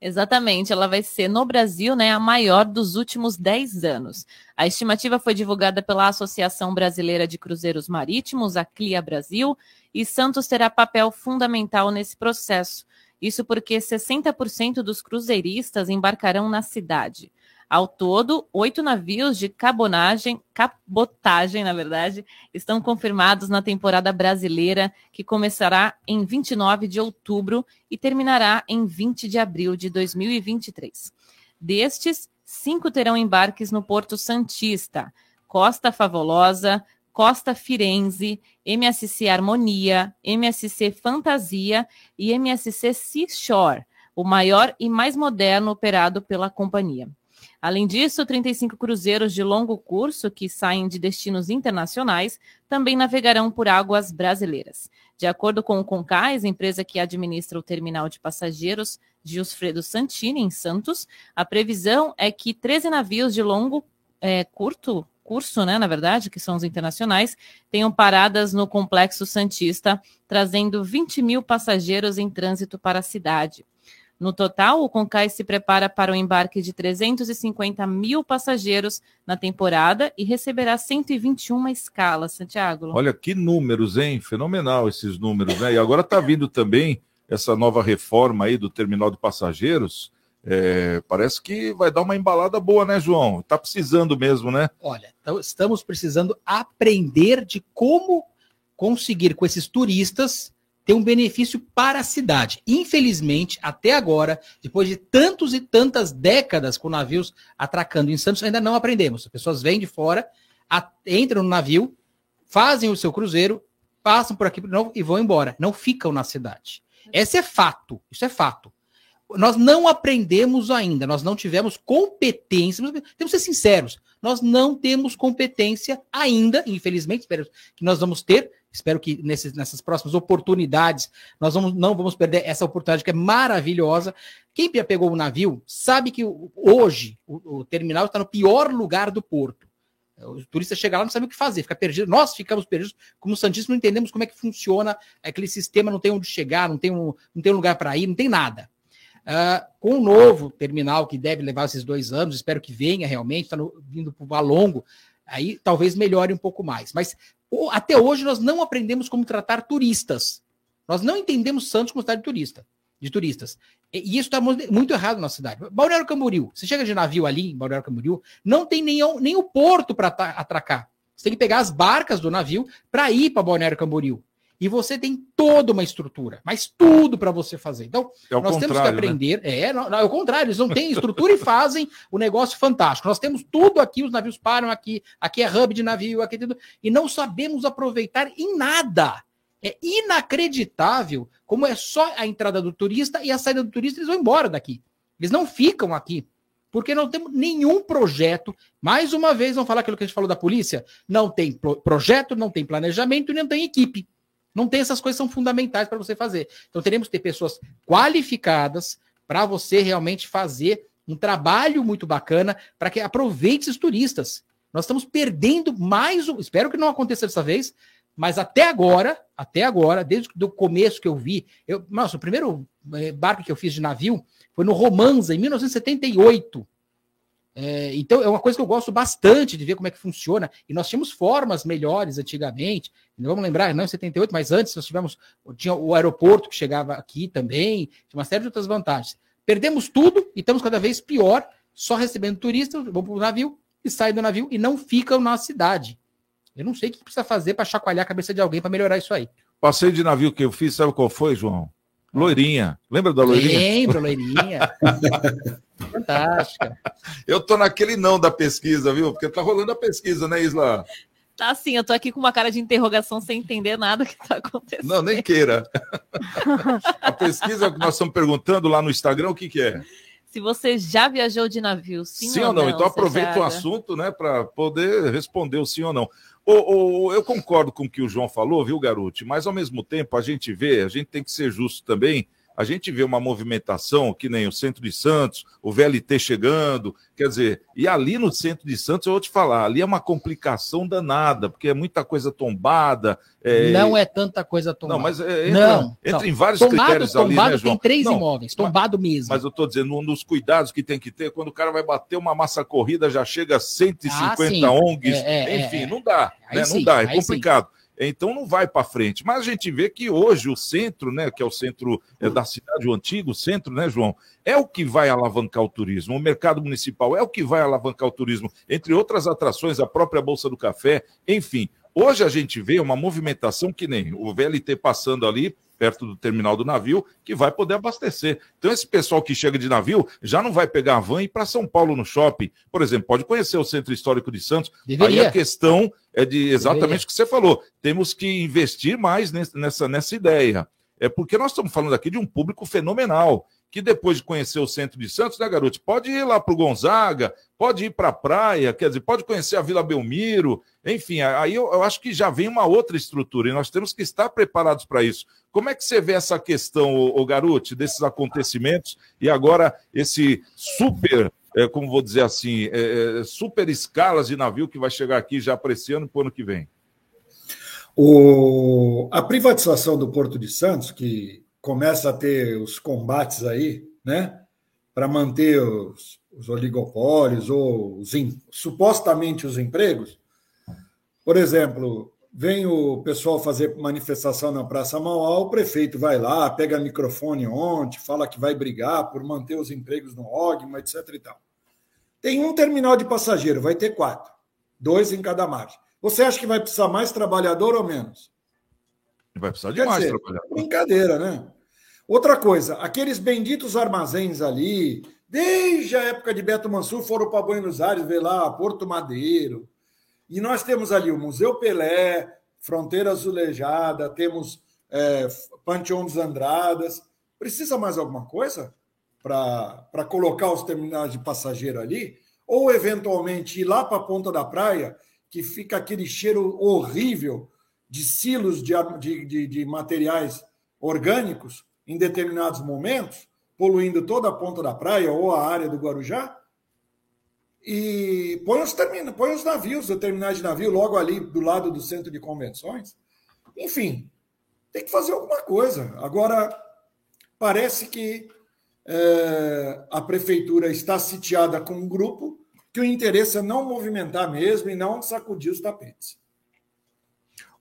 Exatamente, ela vai ser no Brasil né, a maior dos últimos 10 anos. A estimativa foi divulgada pela Associação Brasileira de Cruzeiros Marítimos, a CLIA Brasil, e Santos terá papel fundamental nesse processo. Isso porque 60% dos cruzeiristas embarcarão na cidade. Ao todo, oito navios de cabonagem, cabotagem, na verdade, estão confirmados na temporada brasileira, que começará em 29 de outubro e terminará em 20 de abril de 2023. Destes, cinco terão embarques no Porto Santista, Costa Favolosa, Costa Firenze, MSC Harmonia, MSC Fantasia e MSC Seashore, o maior e mais moderno operado pela companhia. Além disso, 35 cruzeiros de longo curso que saem de destinos internacionais também navegarão por águas brasileiras. De acordo com o Concais, empresa que administra o terminal de passageiros de Osfredo Santini, em Santos, a previsão é que 13 navios de longo é, curto curso, né, na verdade, que são os internacionais, tenham paradas no Complexo Santista, trazendo 20 mil passageiros em trânsito para a cidade. No total, o Concais se prepara para o embarque de 350 mil passageiros na temporada e receberá 121 escalas, Santiago. Olha que números, hein? Fenomenal esses números, né? E agora está vindo também essa nova reforma aí do terminal de passageiros. É, parece que vai dar uma embalada boa, né, João? Está precisando mesmo, né? Olha, então estamos precisando aprender de como conseguir com esses turistas ter um benefício para a cidade. Infelizmente, até agora, depois de tantos e tantas décadas com navios atracando em Santos, ainda não aprendemos. As pessoas vêm de fora, entram no navio, fazem o seu cruzeiro, passam por aqui novo e vão embora. Não ficam na cidade. Esse é fato. Isso é fato. Nós não aprendemos ainda, nós não tivemos competência. Temos que ser sinceros, nós não temos competência ainda, infelizmente, espero que nós vamos ter Espero que nesses, nessas próximas oportunidades nós vamos, não vamos perder essa oportunidade que é maravilhosa. Quem já pegou o navio sabe que hoje o, o terminal está no pior lugar do porto. O turista chega lá não sabe o que fazer, fica perdido. Nós ficamos perdidos, como Santíssimo, não entendemos como é que funciona aquele sistema, não tem onde chegar, não tem um, não tem um lugar para ir, não tem nada. Uh, com o novo terminal, que deve levar esses dois anos, espero que venha realmente, está vindo para o Valongo, aí talvez melhore um pouco mais. Mas até hoje nós não aprendemos como tratar turistas. Nós não entendemos Santos como cidade de turista, de turistas. E isso está muito errado na cidade. Balneário Camboriú, você chega de navio ali em Balneário Camboriú, não tem nem, nem o porto para atracar. Você tem que pegar as barcas do navio para ir para Balneário Camboriú. E você tem toda uma estrutura, mas tudo para você fazer. Então, é nós temos que né? aprender. Né? É, não, não, é o contrário, eles não têm estrutura e fazem o negócio fantástico. Nós temos tudo aqui, os navios param aqui, aqui é hub de navio, aqui tudo, e não sabemos aproveitar em nada. É inacreditável como é só a entrada do turista e a saída do turista, eles vão embora daqui. Eles não ficam aqui porque não temos nenhum projeto. Mais uma vez, vamos falar aquilo que a gente falou da polícia: não tem pro projeto, não tem planejamento e não tem equipe. Não tem essas coisas são fundamentais para você fazer. Então teremos que ter pessoas qualificadas para você realmente fazer um trabalho muito bacana para que aproveite esses turistas. Nós estamos perdendo mais, um, espero que não aconteça dessa vez, mas até agora, até agora, desde o começo que eu vi, eu, nossa, o primeiro eh, barco que eu fiz de navio foi no Romanza, em 1978. É, então, é uma coisa que eu gosto bastante de ver como é que funciona. E nós tínhamos formas melhores antigamente. Vamos lembrar, não em 78, mas antes nós tivemos tinha o aeroporto que chegava aqui também, tinha uma série de outras vantagens. Perdemos tudo e estamos cada vez pior, só recebendo turistas, vão para o navio e saem do navio e não ficam na cidade. Eu não sei o que precisa fazer para chacoalhar a cabeça de alguém para melhorar isso aí. Passeio de navio que eu fiz, sabe qual foi, João? Loirinha. Lembra da loirinha? Lembro, loirinha. [laughs] Fantástica. Eu tô naquele não da pesquisa, viu? Porque tá rolando a pesquisa, né, Isla? Tá assim, eu tô aqui com uma cara de interrogação sem entender nada que tá acontecendo. Não, nem queira. [laughs] a pesquisa que nós estamos perguntando lá no Instagram, o que que é? Se você já viajou de navio, sim, sim ou não? não? Então aproveita o assunto, né, para poder responder o sim ou não. O, o, eu concordo com o que o João falou, viu, Garoto? Mas ao mesmo tempo a gente vê, a gente tem que ser justo também a gente vê uma movimentação que nem o centro de Santos, o VLT chegando, quer dizer, e ali no centro de Santos, eu vou te falar, ali é uma complicação danada, porque é muita coisa tombada. É... Não é tanta coisa tombada. Não, mas é, entra, não, entra não. em vários tombado, critérios tombado ali, né, João? tem três não, imóveis, tombado mas, mesmo. Mas eu estou dizendo, um dos cuidados que tem que ter, quando o cara vai bater uma massa corrida, já chega a 150 ah, ONGs, é, é, enfim, é, não dá, né? não dá, é complicado. Sim. Então não vai para frente. Mas a gente vê que hoje o centro, né, que é o centro é, da cidade, o antigo centro, né, João, é o que vai alavancar o turismo. O mercado municipal é o que vai alavancar o turismo, entre outras atrações, a própria Bolsa do Café, enfim. Hoje a gente vê uma movimentação que nem o VLT passando ali, perto do terminal do navio, que vai poder abastecer. Então, esse pessoal que chega de navio já não vai pegar a van e ir para São Paulo no shopping. Por exemplo, pode conhecer o Centro Histórico de Santos. Deveria. Aí a questão é de exatamente o que você falou. Temos que investir mais nessa, nessa ideia. É porque nós estamos falando aqui de um público fenomenal que depois de conhecer o centro de Santos, né, garoto? Pode ir lá para o Gonzaga, pode ir para a praia, quer dizer, pode conhecer a Vila Belmiro, enfim, aí eu, eu, acho que já vem uma outra estrutura e nós temos que estar preparados para isso. Como é que você vê essa questão, o, o garoto, desses acontecimentos e agora esse super, é, como vou dizer assim, é, é super escalas de navio que vai chegar aqui já para esse ano e para o ano que vem? O, a privatização do Porto de Santos, que começa a ter os combates aí né? Para manter os, os oligopólios ou os, supostamente os empregos. Por exemplo, vem o pessoal fazer manifestação na Praça Mauá, o prefeito vai lá, pega microfone ontem, fala que vai brigar por manter os empregos no OGMA, etc. E tal. Tem um terminal de passageiro, vai ter quatro, dois em cada margem. Você acha que vai precisar mais trabalhador ou menos? Vai precisar de Quer mais dizer, trabalhador. Brincadeira, né? Outra coisa, aqueles benditos armazéns ali, desde a época de Beto Mansur, foram para Buenos Aires, ver lá Porto Madeiro. E nós temos ali o Museu Pelé, Fronteira Azulejada, temos é, Panteão dos Andradas. Precisa mais alguma coisa para colocar os terminais de passageiro ali? Ou, eventualmente, ir lá para a ponta da praia, que fica aquele cheiro horrível de silos de, de, de materiais orgânicos, em determinados momentos, poluindo toda a ponta da praia ou a área do Guarujá, e põe os, termina, põe os navios, os terminais de navio, logo ali do lado do centro de convenções. Enfim, tem que fazer alguma coisa. Agora, parece que é, a prefeitura está sitiada com um grupo que o interesse é não movimentar mesmo e não sacudir os tapetes.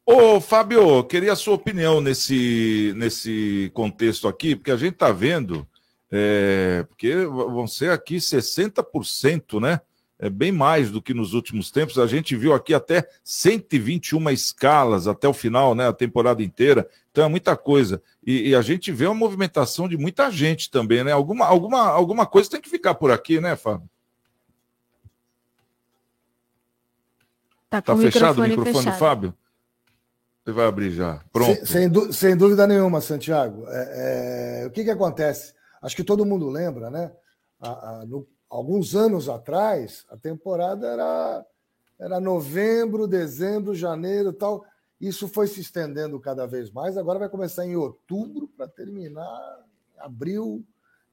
Ô, Fábio, queria a sua opinião nesse, nesse contexto aqui, porque a gente está vendo, é, porque vão ser aqui 60%, né? É bem mais do que nos últimos tempos. A gente viu aqui até 121 escalas até o final, né? A temporada inteira. Então é muita coisa. E, e, a gente vê uma movimentação de muita gente também, né? Alguma, alguma, alguma coisa tem que ficar por aqui, né, Fábio? Tá, tá fechado o microfone, fechado. Fábio? Você vai abrir já. Pronto. Sem, sem, sem dúvida nenhuma, Santiago. É, é, o que, que acontece? Acho que todo mundo lembra, né? A, a, no, alguns anos atrás, a temporada era, era novembro, dezembro, janeiro tal. Isso foi se estendendo cada vez mais. Agora vai começar em outubro para terminar em abril,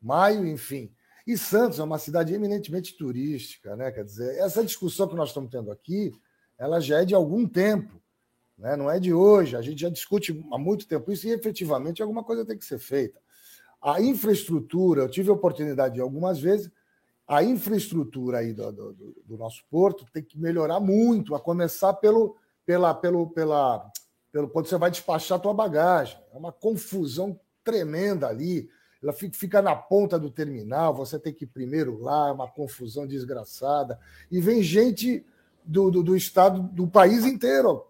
maio, enfim. E Santos é uma cidade eminentemente turística, né? Quer dizer, essa discussão que nós estamos tendo aqui, ela já é de algum tempo né? não é de hoje, a gente já discute há muito tempo isso e efetivamente alguma coisa tem que ser feita. A infraestrutura, eu tive a oportunidade de algumas vezes, a infraestrutura aí do, do, do nosso porto tem que melhorar muito, a começar pelo, pela, pelo, pela, pelo quando você vai despachar a tua bagagem. É uma confusão tremenda ali. Ela fica na ponta do terminal, você tem que ir primeiro lá, é uma confusão desgraçada. E vem gente do, do, do estado, do país inteiro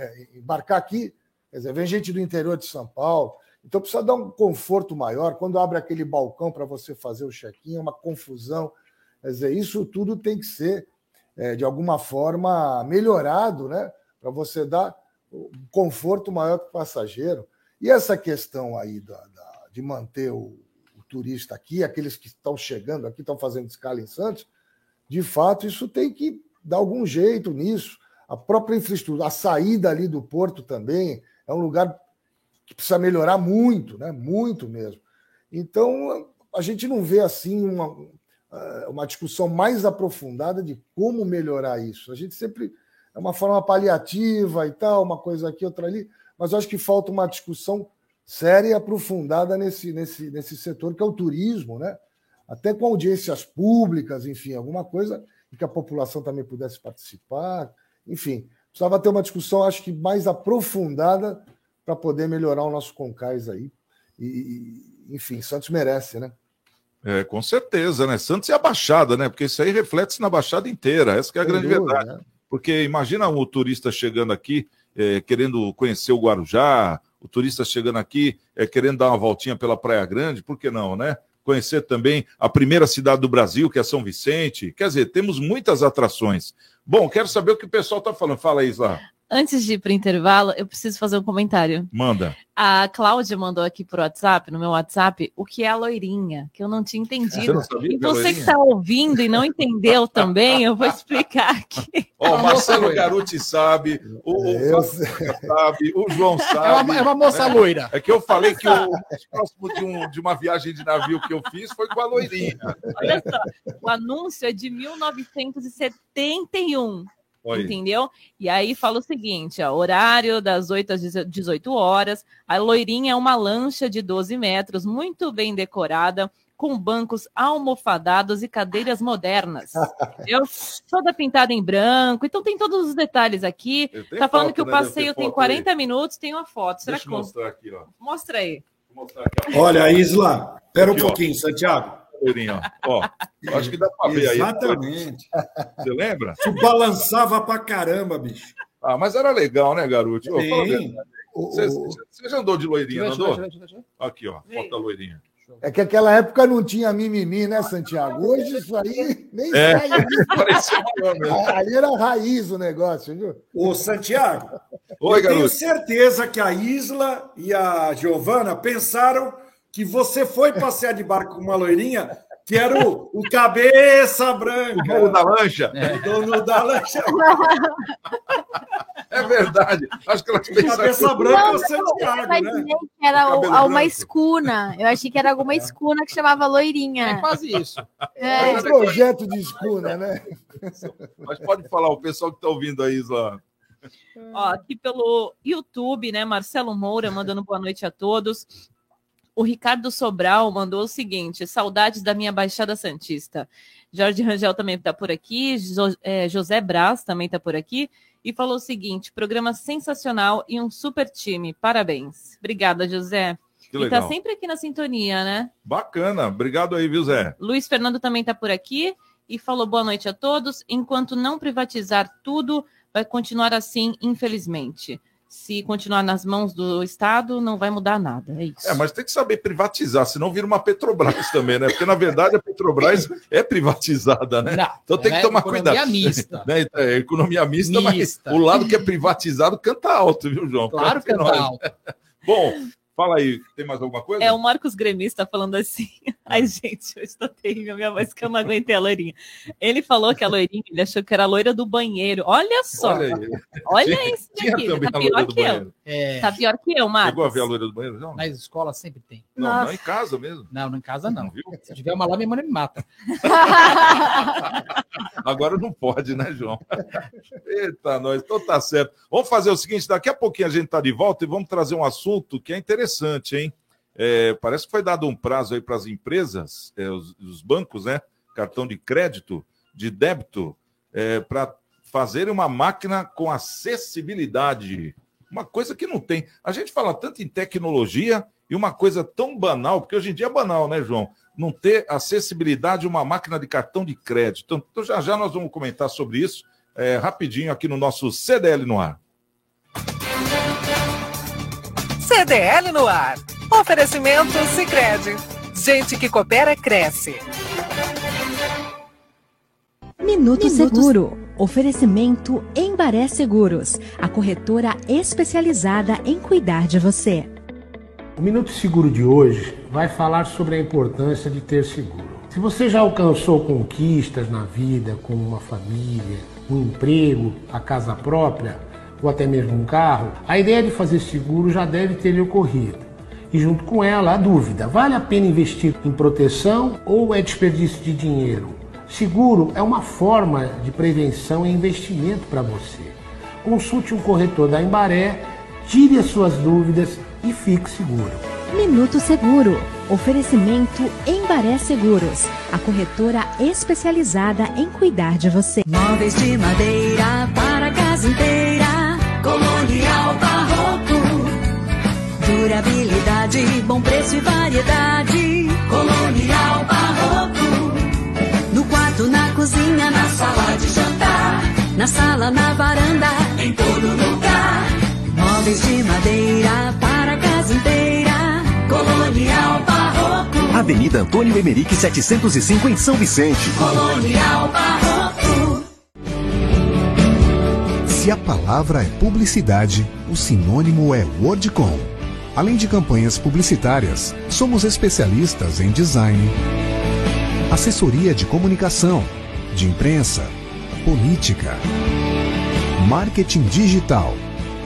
é, embarcar aqui. Quer dizer, vem gente do interior de São Paulo. Então precisa dar um conforto maior. Quando abre aquele balcão para você fazer o check-in, é uma confusão. Quer dizer, isso tudo tem que ser, é, de alguma forma, melhorado, né? Para você dar um conforto maior para o passageiro. E essa questão aí da, da, de manter o, o turista aqui, aqueles que estão chegando aqui, estão fazendo escala em Santos, de fato, isso tem que dar algum jeito nisso a própria infraestrutura, a saída ali do porto também é um lugar que precisa melhorar muito, né? muito mesmo. Então, a gente não vê assim uma, eh, uma discussão mais aprofundada de como melhorar isso. A gente sempre é uma forma paliativa e tal, uma coisa aqui, outra ali, mas acho que falta uma discussão séria e aprofundada nesse, nesse, nesse setor que é o turismo, né? Até com audiências públicas, enfim, alguma coisa em que a população também pudesse participar. Enfim, precisava ter uma discussão, acho que mais aprofundada para poder melhorar o nosso Concais aí. E, enfim, Santos merece, né? É, com certeza, né? Santos e a Baixada, né? Porque isso aí reflete-se na Baixada inteira. Essa é a Sem grande dúvida, verdade. Né? Porque imagina o turista chegando aqui, é, querendo conhecer o Guarujá, o turista chegando aqui, é, querendo dar uma voltinha pela Praia Grande, por que não, né? Conhecer também a primeira cidade do Brasil, que é São Vicente. Quer dizer, temos muitas atrações. Bom, quero saber o que o pessoal está falando. Fala aí, Isla. Antes de ir para o intervalo, eu preciso fazer um comentário. Manda. A Cláudia mandou aqui por WhatsApp, no meu WhatsApp, o que é a loirinha, que eu não tinha entendido. Você sabia, e é você que está ouvindo e não entendeu também, eu vou explicar aqui. Oh, o Marcelo Garuti sabe, o, o sabe, o João sabe. É uma, é uma moça né? loira. É que eu falei que o próximo de, um, de uma viagem de navio que eu fiz foi com a loirinha. Olha só, o anúncio é de 1971. Oi. Entendeu? E aí fala o seguinte: ó, horário das 8 às 18 horas. A loirinha é uma lancha de 12 metros, muito bem decorada, com bancos almofadados e cadeiras modernas. [laughs] Entendeu? Toda pintada em branco. Então tem todos os detalhes aqui. Tá falando foto, que o né? Passeio tem foto 40 minutos, tem uma foto. Será Deixa que eu mostrar aqui, ó. Mostra aí. Vou mostrar aqui, Olha, Isla, espera um Aqui, ó. pouquinho, Santiago. Loirinha, ó. Ó, acho que dá pra ver aí. Exatamente. Você lembra? Tu balançava pra caramba, bicho. Ah, mas era legal, né, garoto? Ô, a. Você, você já andou de loirinha, não andou? Aqui, ó. Foto da loirinha. É que aquela época não tinha mimimi, né, Santiago? Hoje isso aí nem É, sai. [laughs] Ali era raiz o negócio, viu? Ô, Santiago, Oi, eu tenho garoto. certeza que a Isla e a Giovana pensaram que você foi passear de barco com uma loirinha que era o, o cabeça branca. O dono da lancha? O dono da lancha. É verdade. Acho que elas pensaram Cabeça que- branca é o eu Santiago, imaginei né? que era uma branco. escuna. Eu achei que era alguma escuna que chamava loirinha. É quase isso. É. É um projeto de escuna, né? Mas pode falar, o pessoal que está ouvindo aí, Isla. Ó, aqui pelo YouTube, né? Marcelo Moura mandando boa noite a todos. O Ricardo Sobral mandou o seguinte: saudades da minha Baixada Santista. Jorge Rangel também está por aqui, Jo- é, José Braz também está por aqui, e falou o seguinte: programa sensacional e um super time. Parabéns. Obrigada, José. Que e tá legal. sempre aqui na sintonia, né? Bacana. Obrigado aí, viu, Zé? Luiz Fernando também está por aqui e falou boa noite a todos. Enquanto não privatizar tudo, vai continuar assim, infelizmente. Se continuar nas mãos do Estado, não vai mudar nada. É isso. É, mas tem que saber privatizar, senão vira uma Petrobras [laughs] também, né? Porque, na verdade, a Petrobras [laughs] é privatizada, né? Não, então tem que é tomar economia cuidado. mista. [laughs] Né? É, economia mista, Mista. mas o lado que é privatizado canta alto, viu, João? Claro que Canta alto. Bom, fala aí, tem mais alguma coisa? É, o Marcos Gremista falando assim. [laughs] Ai, gente, eu estou terrível, minha voz que eu não aguentei a loirinha. Ele falou que a loirinha, ele achou que era a loira do banheiro. Olha só. Olha aí. Olha Tinha- isso tinha daqui. também Tá a loira pior do que eu. banheiro. É, Tá pior que eu, Marcos. Chegou a ver a loira do banheiro? Não, nas escolas sempre tem. não, não em casa mesmo. Não, não em casa não. Não viu? Se tiver uma lá, minha mãe me mata. [laughs] Agora não pode, né, João? Eita, nós. Então tá certo. Vamos fazer o seguinte: daqui a pouquinho a gente tá de volta e vamos trazer um assunto que é interessante, hein? É, parece que foi dado um prazo aí para as empresas, é, os, os bancos, né? Cartão de crédito, de débito, para fazerem uma máquina com acessibilidade. Uma coisa que não tem. A gente fala tanto em tecnologia e uma coisa tão banal, porque hoje em dia é banal, né, João? Não ter acessibilidade uma máquina de cartão de crédito. Então já já nós vamos comentar sobre isso é, rapidinho aqui no nosso CDL no ar. CDL no ar. Oferecimento Sicredi. Gente que coopera cresce. Minuto, Seguro. Oferecimento Embaré Seguros, a corretora especializada em cuidar de você. O Minuto Seguro de hoje vai falar sobre a importância de ter seguro. Se você já alcançou conquistas na vida, como uma família, um emprego, a casa própria ou até mesmo um carro, a ideia de fazer seguro já deve ter lhe ocorrido. E junto com ela, a dúvida: vale a pena investir em proteção ou é desperdício de dinheiro? Seguro é uma forma de prevenção e investimento para você. Consulte um corretor da Embaré, tire as suas dúvidas e fique seguro. Minuto Seguro. Oferecimento Embaré Seguros, a corretora especializada em cuidar de você. Móveis de madeira para a casa inteira. Durabilidade, bom preço e variedade. Colonial Barroco. No quarto, na cozinha, na sala de jantar. Na sala, na varanda, em todo lugar. Móveis de madeira para a casa inteira. Colonial Barroco. Avenida Antônio Emerick 705 em São Vicente. Colonial Barroco. Se a palavra é publicidade, o sinônimo é Wordcom. Além de campanhas publicitárias, somos especialistas em design, assessoria de comunicação, de imprensa, política, marketing digital,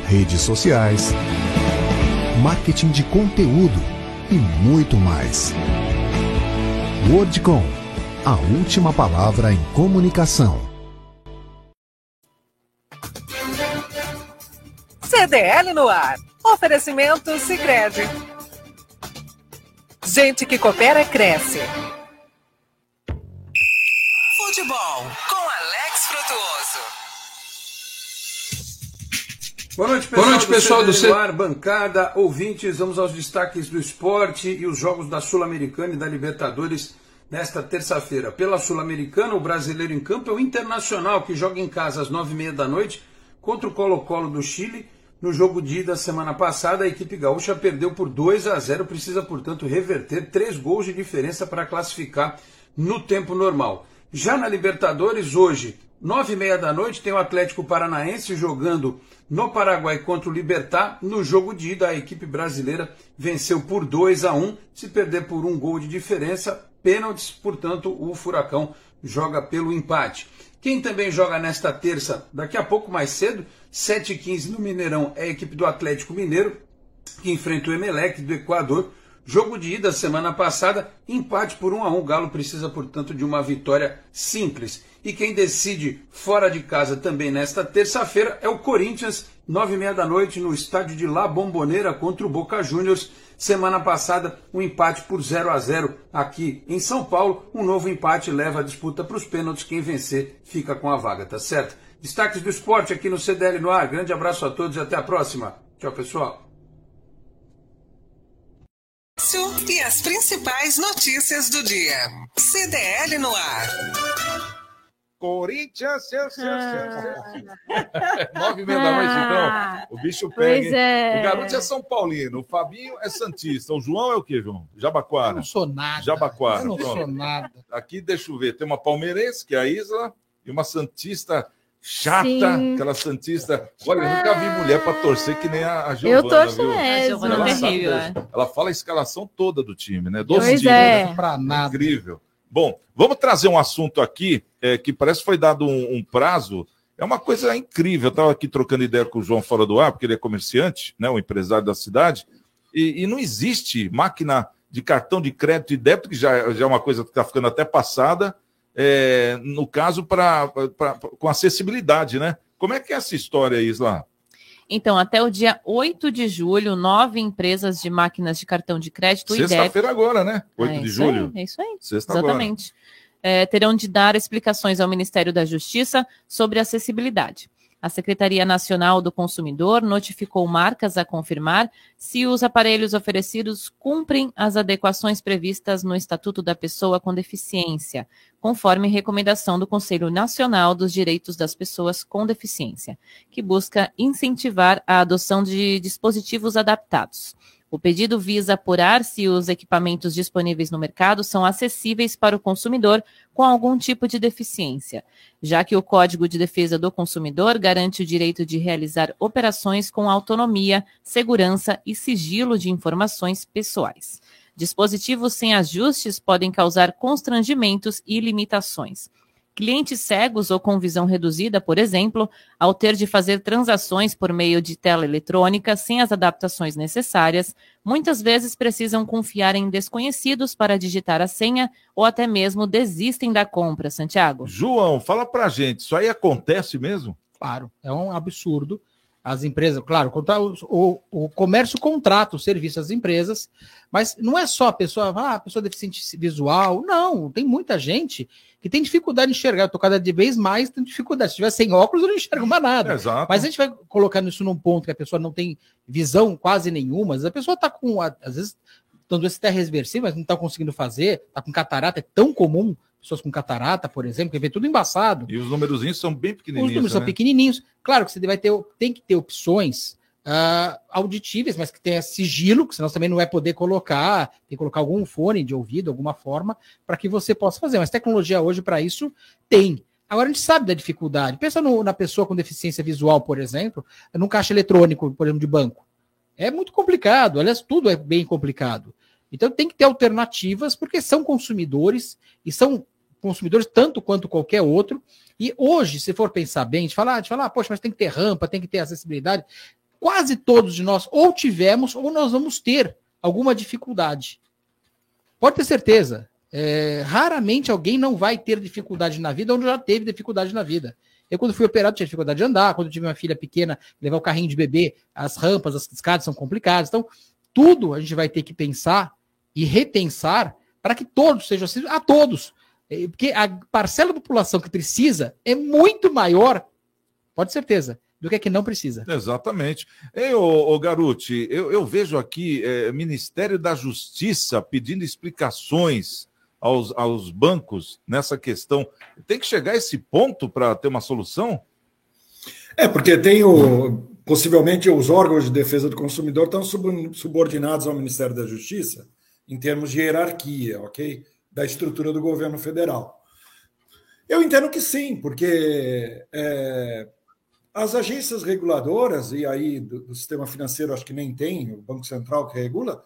redes sociais, marketing de conteúdo e muito mais. Wordcom, a última palavra em comunicação. CDL no ar. Oferecimento Sicredi. Gente que coopera cresce. Futebol com Alex Frutuoso. Boa noite, pessoal, Boa noite, pessoal do, do Celular, bancada, ouvintes. Vamos aos destaques do esporte e os jogos da Sul-Americana e da Libertadores nesta terça-feira. Pela Sul-Americana, o brasileiro em campo é o Internacional, que joga em casa às nove e meia da noite contra o Colo-Colo do Chile. No jogo de ida semana passada, a equipe gaúcha perdeu por 2 a 0, precisa, portanto, reverter três gols de diferença para classificar no tempo normal. Já na Libertadores, hoje, nove e meia da noite, tem o Atlético Paranaense jogando no Paraguai contra o Libertar. No jogo de ida, a equipe brasileira venceu por 2 a 1. Se perder por um gol de diferença, pênaltis, portanto, o Furacão joga pelo empate. Quem também joga nesta terça, daqui a pouco mais cedo, 7h15 no Mineirão, é a equipe do Atlético Mineiro, que enfrenta o Emelec do Equador. Jogo de ida semana passada, empate por 1 a 1. O Galo precisa, portanto, de uma vitória simples. E quem decide fora de casa também nesta terça-feira é o Corinthians, nove e meia da noite, no estádio de La Bombonera contra o Boca Juniors. Semana passada, um empate por 0 a 0 aqui em São Paulo. Um novo empate leva a disputa para os pênaltis. Quem vencer fica com a vaga, tá certo? Destaques do esporte aqui no CDL no ar. Grande abraço a todos e até a próxima. Tchau, pessoal. E as principais notícias do dia. CDL no ar. Corinthians, seu, seu, seu, Nove e meia da noite, então. O bicho pega. Pois é. O garoto é São Paulino, o Fabinho é Santista. O João é o quê, João? Jabaquara. Eu não sou nada. Jabaquara. Eu não Pronto. sou nada. Aqui, deixa eu ver, tem uma palmeirense, que é a Isla, e uma Santista chata, Sim. aquela Santista. Olha, eu nunca vi mulher para torcer que nem a, a Giovana, Eu torço viu? mesmo. Ela, é sabe, terrível, ela fala a escalação toda do time, né? Dos Pois times, é. né? Incrível. Bom, vamos trazer um assunto aqui é, que parece que foi dado um, um prazo. É uma coisa incrível. Eu estava aqui trocando ideia com o João fora do ar, porque ele é comerciante, né, um empresário da cidade, e, e não existe máquina de cartão de crédito e débito, que já, já é uma coisa que está ficando até passada, é, no caso, pra, pra- com acessibilidade, né? Como é que é essa história, Isla? Então, até o dia 8 de julho, nove empresas de máquinas de cartão de crédito e. Sexta-feira agora, né? 8 É de julho. aí, é isso aí. Sexta. Exatamente. É, terão de dar explicações ao Ministério da Justiça sobre acessibilidade. A Secretaria Nacional do Consumidor notificou marcas a confirmar se os aparelhos oferecidos cumprem as adequações previstas no Estatuto da Pessoa com Deficiência, conforme recomendação do Conselho Nacional dos Direitos das Pessoas com Deficiência, que busca incentivar a adoção de dispositivos adaptados. O pedido visa apurar se os equipamentos disponíveis no mercado são acessíveis para o consumidor com algum tipo de deficiência, já que o Código de Defesa do Consumidor garante o direito de realizar operações com autonomia, segurança e sigilo de informações pessoais. Dispositivos sem ajustes podem causar constrangimentos e limitações. Clientes cegos ou com visão reduzida, por exemplo, ao ter de fazer transações por meio de tela eletrônica sem as adaptações necessárias, muitas vezes precisam confiar em desconhecidos para digitar a senha ou até mesmo desistem da compra, Santiago. João, fala pra gente, isso aí acontece mesmo? Claro, é um absurdo. As empresas, claro, o, o, comércio contrata o serviço das empresas, mas não é só a pessoa, ah, a pessoa deficiente visual. Não, tem muita gente que tem dificuldade de enxergar. Eu tô cada vez mais tendo dificuldade. Se tiver sem óculos, eu não enxergo mais nada. Exato. Mas a gente vai colocando isso num ponto que a pessoa não tem visão quase nenhuma. Às A pessoa está com, às vezes, estão doença até reversível, mas não está conseguindo fazer, está com catarata, é tão comum, pessoas com catarata, por exemplo, que vê tudo embaçado. E os númerozinhos são bem Os pequenininhos. números são né? pequenininhos. Claro que você vai ter, tem que ter opções auditíveis, mas que tenha sigilo, que senão também não vai poder colocar, tem que colocar algum fone de ouvido, alguma forma, para que você possa fazer. Mas tecnologia hoje para isso tem. Agora a gente sabe da dificuldade. Pensa no- na pessoa com deficiência visual, por exemplo, num caixa eletrônico, por exemplo, de banco. É muito complicado, aliás, tudo é bem complicado. Então tem que ter alternativas, porque são consumidores e são consumidores tanto quanto qualquer outro. E hoje, se for pensar bem, a gente fala, a gente fala ah, poxa, mas tem que ter rampa, tem que ter acessibilidade. Quase todos de nós ou tivemos ou nós vamos ter alguma dificuldade. Pode ter certeza. É, raramente alguém não vai ter dificuldade na vida ou já teve dificuldade na vida. Eu, quando fui operado, tinha dificuldade de andar. Quando tive uma filha pequena, levar o carrinho de bebê, as rampas, as escadas são complicadas. Então, tudo a gente vai ter que pensar e repensar para que todos sejam acessíveis a todos. É, porque a parcela da população que precisa é muito maior, pode certeza, do que a que não precisa. Exatamente. Ei, ô, ô Garuti, eu, eu vejo aqui é, Ministério da Justiça pedindo explicações aos, aos bancos nessa questão. Tem que chegar a esse ponto para ter uma solução? É, porque tem o. Possivelmente os órgãos de defesa do consumidor estão subordinados ao Ministério da Justiça em termos de hierarquia, ok? Da estrutura do governo federal. Eu entendo que sim, porque é, as agências reguladoras, e aí do, do, sistema financeiro acho que nem tem, o Banco Central que regula,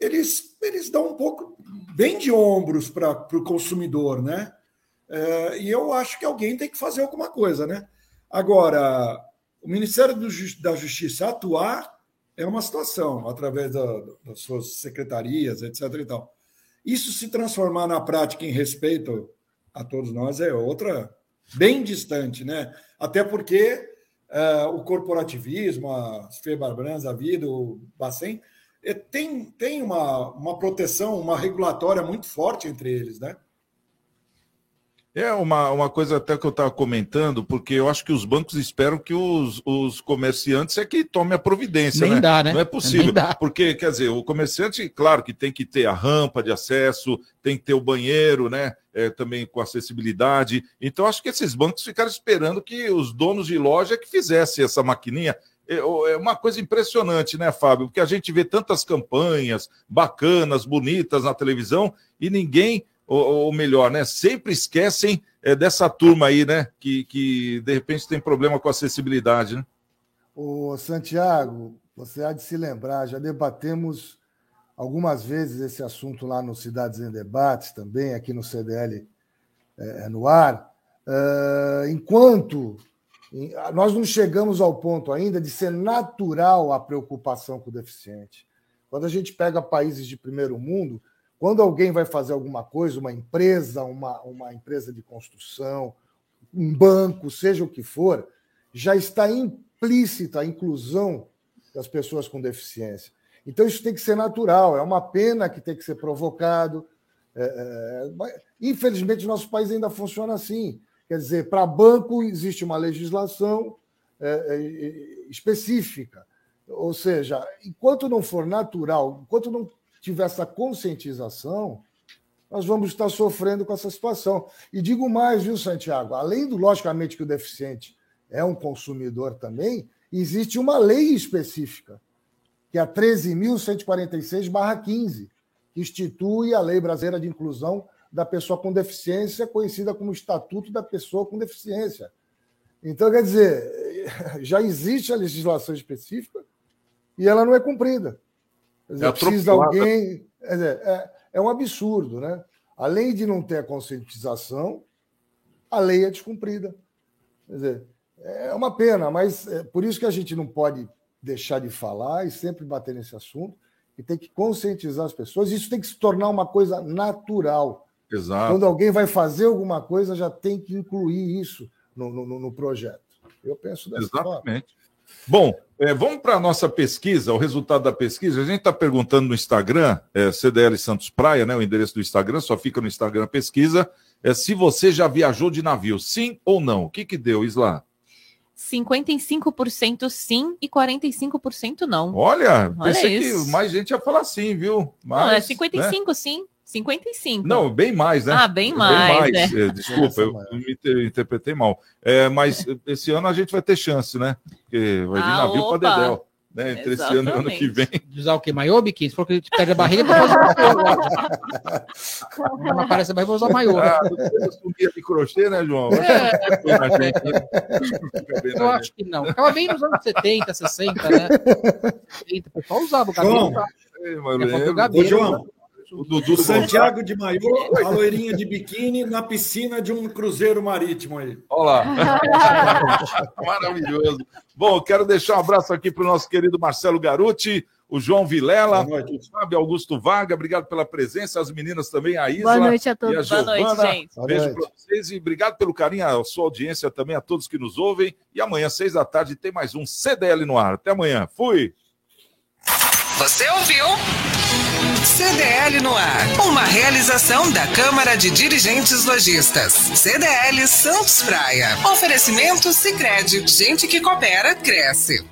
eles, eles dão um pouco bem de ombros para o consumidor, né? É, e eu acho que alguém tem que fazer alguma coisa, né? Agora, o Ministério do, da Justiça atuar é uma situação, através da, das suas secretarias, etc. E tal. Isso se transformar na prática em respeito a todos nós é outra, bem distante, né? Até porque uh, o corporativismo, a Febarbrans, a Vida, o Bacen, é, tem, tem uma, uma proteção, uma regulatória muito forte entre eles, né? É uma, uma coisa até que eu estava comentando, porque eu acho que os bancos esperam que os, os comerciantes é que tomem a providência. Nem né? dá, né? Não é possível. Porque, quer dizer, o comerciante, claro que tem que ter a rampa de acesso, tem que ter o banheiro, né? É, também com acessibilidade. Então, acho que esses bancos ficaram esperando que os donos de loja que fizessem essa maquininha. É, é uma coisa impressionante, né, Fábio? Porque a gente vê tantas campanhas bacanas, bonitas na televisão e ninguém ou, ou melhor, né, sempre esquecem é, dessa turma aí, né, que, que de repente tem problema com acessibilidade, né? O Santiago, você há de se lembrar, já debatemos algumas vezes esse assunto lá no Cidades em Debates, também aqui no CDL é, é, no ar. Uh, enquanto nós não chegamos ao ponto ainda de ser natural a preocupação com o deficiente. Quando a gente pega países de primeiro mundo, quando alguém vai fazer alguma coisa, uma empresa, uma, uma empresa de construção, um banco, seja o que for, já está implícita a inclusão das pessoas com deficiência. Então, isso tem que ser natural, é uma pena que tem que ser provocado. É, é, infelizmente, nosso país ainda funciona assim. Quer dizer, para banco existe uma legislação é, é específica. Ou seja, enquanto não for natural, enquanto não tiver essa conscientização, nós vamos estar sofrendo com essa situação. E digo mais, viu, Santiago? Além do, logicamente, que o deficiente é um consumidor também, existe uma lei específica, que é a 13.146-15, que institui a Lei Brasileira de Inclusão da Pessoa com Deficiência, conhecida como Estatuto da Pessoa com Deficiência. Então, quer dizer, [laughs] já existe a legislação específica e ela não é cumprida. Dizer, é precisa alguém. É, é um absurdo, né? Além de não ter a conscientização, a lei é descumprida. Quer dizer, é uma pena, mas é por isso que a gente não pode deixar de falar e sempre bater nesse assunto, e tem que conscientizar as pessoas. Isso tem que se tornar uma coisa natural. Exato. Quando alguém vai fazer alguma coisa, já tem que incluir isso no, no, no projeto. Eu penso dessa Exatamente. Forma. Bom, é, vamos para a nossa pesquisa, o resultado da pesquisa. A gente está perguntando no Instagram, é, CDL Santos Praia, né, o endereço do Instagram, só fica no Instagram pesquisa, é, se você já viajou de navio, sim ou não. O que, que deu, Isla? 55% sim e 45% não. Olha, Olha pensei isso. que mais gente ia falar sim, viu? Mas, não, é 55 né? sim. 55. Não, bem mais, né? Ah, bem mais. Bem mais. É. É, desculpa, eu, me interpretei mal. É, mas esse ano a gente vai ter chance, né? Porque vai vir ah, navio para Dedéu. Né, entre Exatamente. esse ano e o ano que vem. Usar o quê? Maiô, biquíni? Se for que pega a barriga, vou fazer Não aparece mais, vou usar maiô. Ah, subia de crochê, né, João? É. Eu acho que não. Ficava bem nos anos 70, 60, né? O pessoal usava o cabelo. Ô, João, o Dudu Santiago de Maiô, a loirinha de biquíni na piscina de um cruzeiro marítimo aí. Olá. [laughs] Maravilhoso. Bom, quero deixar um abraço aqui para o nosso querido Marcelo Garuti, o João Vilela, o Fábio Augusto Vaga, obrigado pela presença, as meninas também, a Isla Boa noite a todos. a Boa noite, gente. Beijo para vocês e obrigado pelo carinho, a sua audiência também, a todos que nos ouvem. E amanhã, seis da tarde, tem mais um CDL no ar. Até amanhã. Fui! Você ouviu? CDL no ar. Uma realização da Câmara de Dirigentes Lojistas. CDL Santos Praia. Oferecimento Sicredi. Gente que coopera, cresce.